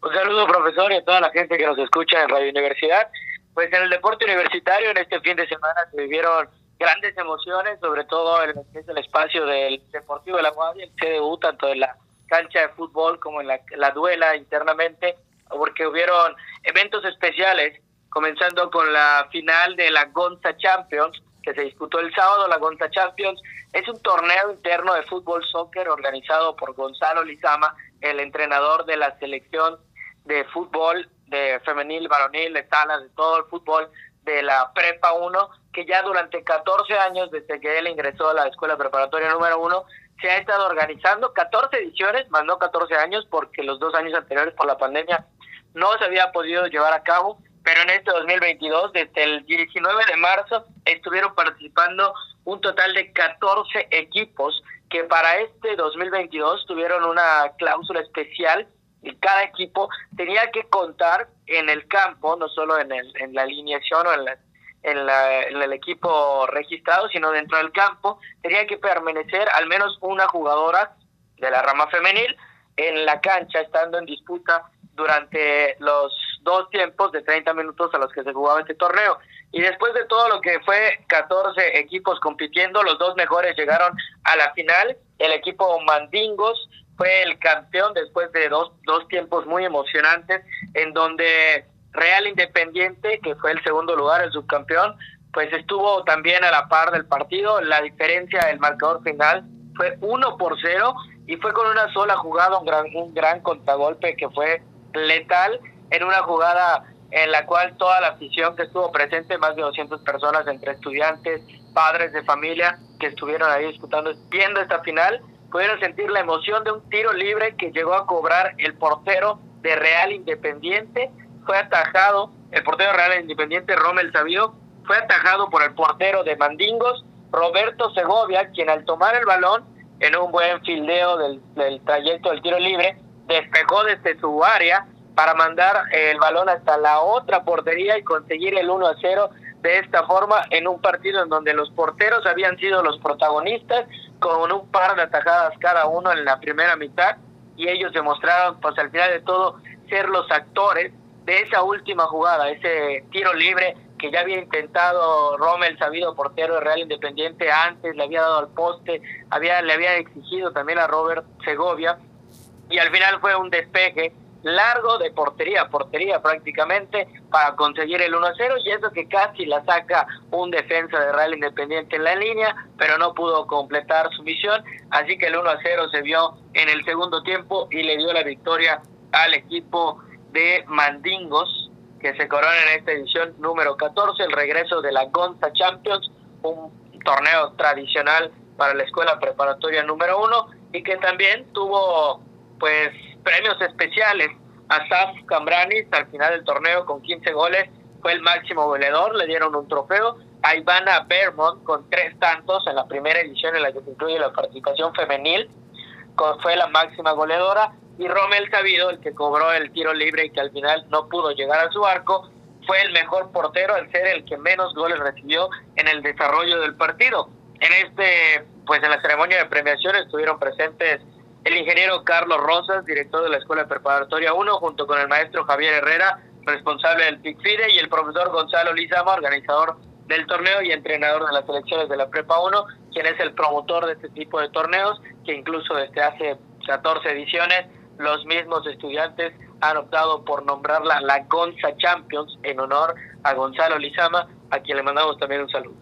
Un saludo, profesor, y a toda la gente que nos escucha en Radio Universidad. Pues en el deporte universitario, en este fin de semana se vivieron grandes emociones, sobre todo en el espacio del Deportivo de la Guardia, el CDU, tanto en la cancha de fútbol como en la, duela internamente, porque hubieron eventos especiales, comenzando con la final de la Gonza Champions, que se disputó el sábado. La Gonza Champions es un torneo interno de fútbol soccer organizado por Gonzalo Lizama, el entrenador de la selección de fútbol de femenil, varonil, de salas, de todo el fútbol de la Prepa 1, que ya durante 14 años, desde que él ingresó a la escuela preparatoria número 1, se ha estado organizando 14 ediciones, más no 14 años, porque los dos años anteriores por la pandemia no se había podido llevar a cabo, pero en este 2022, desde el 19 de marzo, estuvieron participando un total de 14 equipos que para este 2022 tuvieron una cláusula especial y cada equipo tenía que contar en el campo, no solo en, el, en la alineación o en, en, la, en el equipo registrado, sino dentro del campo, tenía que permanecer al menos una jugadora de la rama femenil en la cancha, estando en disputa durante los dos tiempos de 30 minutos a los que se jugaba este torneo. Y después de todo lo que fue 14 equipos compitiendo, los dos mejores llegaron a la final. El equipo Mandingos fue el campeón después de dos, dos tiempos muy emocionantes en donde Real Independiente, que fue el segundo lugar, el subcampeón, pues estuvo también a la par del partido. La diferencia del marcador final fue 1 por 0 y fue con una sola jugada, un gran, un gran contragolpe que fue letal en una jugada en la cual toda la afición que estuvo presente, más de 200 personas entre estudiantes, padres de familia que estuvieron ahí disputando, viendo esta final, pudieron sentir la emoción de un tiro libre que llegó a cobrar el portero de Real Independiente, fue atajado, el portero Real Independiente, Rommel Sabido, fue atajado por el portero de Mandingos, Roberto Segovia, quien al tomar el balón en un buen fildeo del, del trayecto del tiro libre, despejó desde su área para mandar el balón hasta la otra portería y conseguir el 1 a 0 de esta forma en un partido en donde los porteros habían sido los protagonistas con un par de atajadas cada uno en la primera mitad y ellos demostraron pues al final de todo ser los actores de esa última jugada, ese tiro libre que ya había intentado Rommel, sabido portero de Real Independiente antes, le había dado al poste, había le había exigido también a Robert Segovia y al final fue un despeje largo de portería a portería prácticamente para conseguir el 1-0 y eso que casi la saca un defensa de Real Independiente en la línea, pero no pudo completar su misión, así que el 1-0 se vio en el segundo tiempo y le dio la victoria al equipo de Mandingos que se corona en esta edición número 14, el regreso de la Gonza Champions, un torneo tradicional para la escuela preparatoria número uno y que también tuvo pues premios especiales. Asaf Cambranis al final del torneo con 15 goles fue el máximo goleador, le dieron un trofeo. A Ivana Bermont con tres tantos en la primera edición en la que se incluye la participación femenil, fue la máxima goleadora. Y Romel Sabido, el que cobró el tiro libre y que al final no pudo llegar a su arco, fue el mejor portero al ser el que menos goles recibió en el desarrollo del partido. En este, pues en la ceremonia de premiación estuvieron presentes el ingeniero Carlos Rosas, director de la Escuela Preparatoria 1, junto con el maestro Javier Herrera, responsable del PICFIDE, y el profesor Gonzalo Lizama, organizador del torneo y entrenador de las selecciones de la Prepa 1, quien es el promotor de este tipo de torneos, que incluso desde hace 14 ediciones los mismos estudiantes han optado por nombrarla la Gonza Champions en honor a Gonzalo Lizama, a quien le mandamos también un saludo.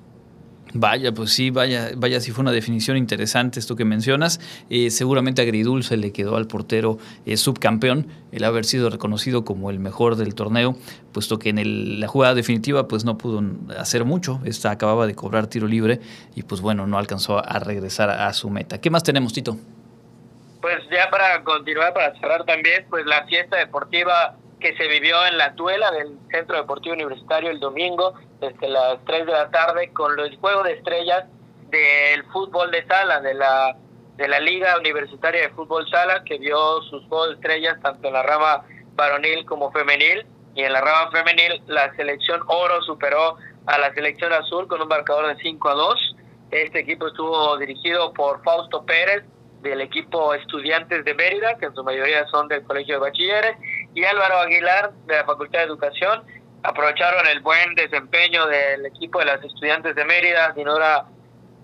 Vaya, pues sí, vaya, vaya si fue una definición interesante esto que mencionas. Eh, seguramente agridulce le quedó al portero eh, subcampeón el haber sido reconocido como el mejor del torneo, puesto que en la jugada definitiva pues no pudo hacer mucho. Esta acababa de cobrar tiro libre y pues bueno, no alcanzó a regresar a su meta. ¿Qué más tenemos, Tito? Pues ya para continuar, para cerrar también, pues la fiesta deportiva que se vivió en la duela del Centro Deportivo Universitario el domingo desde las 3 de la tarde con el juego de estrellas del fútbol de sala, de la, de la Liga Universitaria de Fútbol Sala, que vio sus juegos de estrellas tanto en la rama varonil como femenil. Y en la rama femenil, la selección oro superó a la selección azul con un marcador de 5 a 2. Este equipo estuvo dirigido por Fausto Pérez, del equipo Estudiantes de Mérida, que en su mayoría son del Colegio de Bachilleres, y Álvaro Aguilar, de la Facultad de Educación. Aprovecharon el buen desempeño del equipo de las Estudiantes de Mérida, Dinora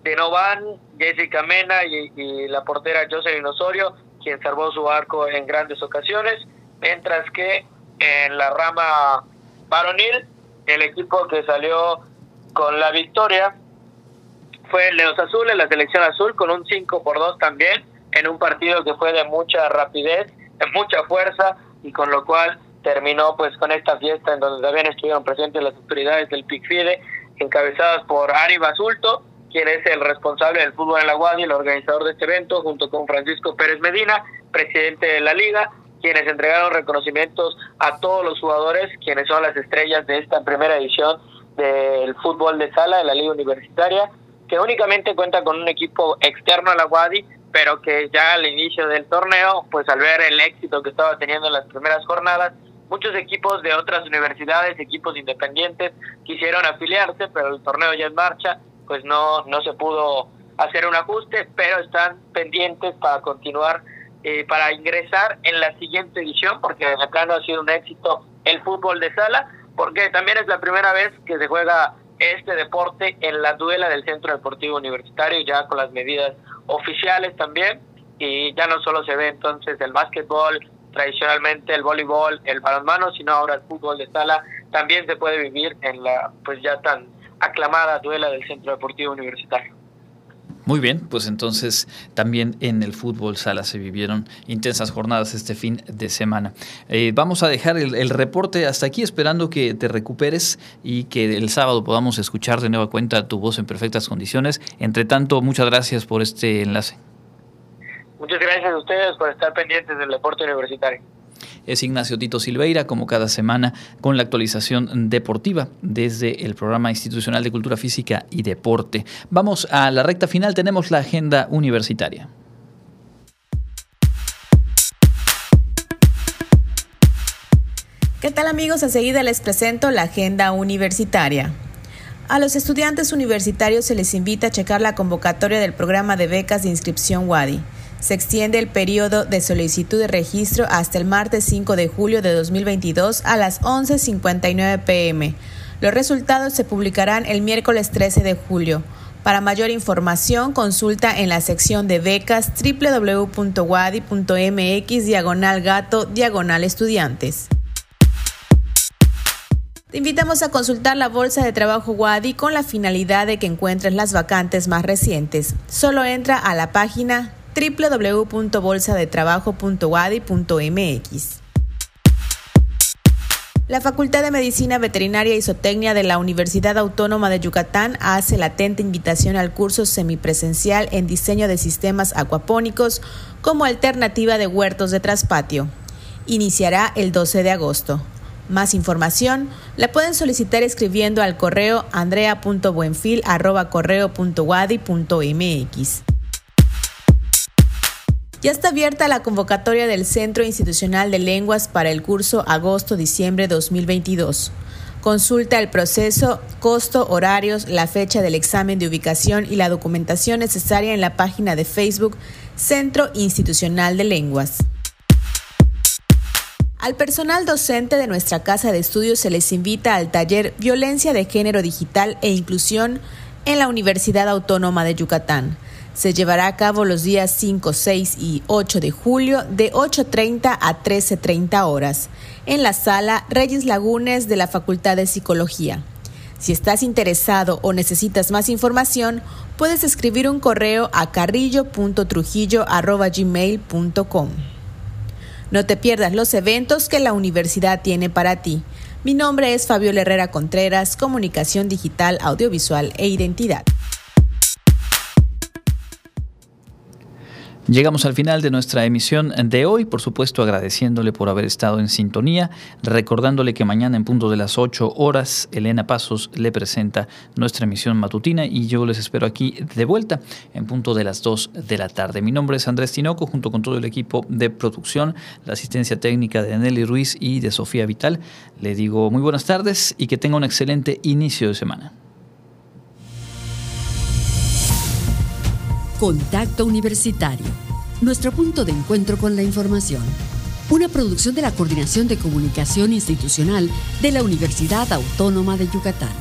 Denovan, Jessica Mena y, la portera Jocelyn Osorio, quien salvó su arco en grandes ocasiones, mientras que en la rama varonil, el equipo que salió con la victoria fue Leos Azules, la selección azul, con un 5 por 2 también, en un partido que fue de mucha rapidez, de mucha fuerza, y con lo cual terminó pues con esta fiesta en donde también estuvieron presentes las autoridades del PICFIDE, encabezadas por Ari Basulto, quien es el responsable del fútbol en la UADI, el organizador de este evento, junto con Francisco Pérez Medina, presidente de la liga, quienes entregaron reconocimientos a todos los jugadores, quienes son las estrellas de esta primera edición del fútbol de sala de la liga universitaria, que únicamente cuenta con un equipo externo a la UADI, pero que ya al inicio del torneo, pues al ver el éxito que estaba teniendo en las primeras jornadas, muchos equipos de otras universidades, equipos independientes, quisieron afiliarse, pero el torneo ya en marcha, pues no, no se pudo hacer un ajuste, pero están pendientes para continuar, eh, para ingresar en la siguiente edición, porque de plano ha sido un éxito el fútbol de sala, porque también es la primera vez que se juega este deporte en la duela del Centro Deportivo Universitario, ya con las medidas oficiales también, y ya no solo se ve entonces el básquetbol, tradicionalmente el voleibol, el balonmano, sino ahora el fútbol de sala también se puede vivir en la pues ya tan aclamada duela del Centro Deportivo Universitario. Muy bien, pues entonces también en el fútbol sala se vivieron intensas jornadas este fin de semana. Eh, vamos a dejar el, reporte hasta aquí esperando que te recuperes y que el sábado podamos escuchar de nueva cuenta tu voz en perfectas condiciones. Entre tanto, muchas gracias por este enlace. Muchas gracias a ustedes por estar pendientes del deporte universitario es Ignacio Tito Silveira, como cada semana, con la actualización deportiva desde el Programa Institucional de Cultura Física y Deporte. Vamos a la recta final, tenemos la agenda universitaria. ¿Qué tal amigos? Enseguida les presento la agenda universitaria. A los estudiantes universitarios se les invita a checar la convocatoria del programa de becas de inscripción WADI. Se extiende el periodo de solicitud de registro hasta el martes 5 de julio de 2022 a las 11.59 pm. Los resultados se publicarán el miércoles 13 de julio. Para mayor información, consulta en la sección de becas www.wadi.mx diagonal gato diagonal estudiantes. Te invitamos a consultar la bolsa de trabajo Wadi con la finalidad de que encuentres las vacantes más recientes. Solo entra a la página www.bolsadetrabajo.wadi.mx. La Facultad de Medicina Veterinaria y Zootecnia de la Universidad Autónoma de Yucatán hace latente invitación al curso semipresencial en diseño de sistemas acuapónicos como alternativa de huertos de traspatio. Iniciará el 12 de agosto. Más información la pueden solicitar escribiendo al correo andrea.buenfil.correo.wadi.mx. Ya está abierta la convocatoria del Centro Institucional de Lenguas para el curso agosto-diciembre 2022. Consulta el proceso, costo, horarios, la fecha del examen de ubicación y la documentación necesaria en la página de Facebook Centro Institucional de Lenguas. Al personal docente de nuestra casa de estudios se les invita al taller Violencia de Género Digital e Inclusión en la Universidad Autónoma de Yucatán se llevará a cabo los días 5, 6 y 8 de julio de 8.30 a 13.30 horas en la sala Reyes Lagunes de la Facultad de Psicología. Si estás interesado o necesitas más información, puedes escribir un correo a carrillo.trujillo.gmail.com. No te pierdas los eventos que la universidad tiene para ti. Mi nombre es Fabiola Herrera Contreras, Comunicación Digital, Audiovisual e Identidad. Llegamos al final de nuestra emisión de hoy, por supuesto agradeciéndole por haber estado en sintonía, recordándole que mañana en punto de las 8 horas Elena Pasos le presenta nuestra emisión matutina y yo les espero aquí de vuelta en punto de las 2 de la tarde. Mi nombre es Andrés Tinoco junto con todo el equipo de producción, la asistencia técnica de Nelly Ruiz y de Sofía Vital. Le digo muy buenas tardes y que tenga un excelente inicio de semana. Contacto Universitario, nuestro punto de encuentro con la información. Una producción de la Coordinación de Comunicación Institucional de la Universidad Autónoma de Yucatán.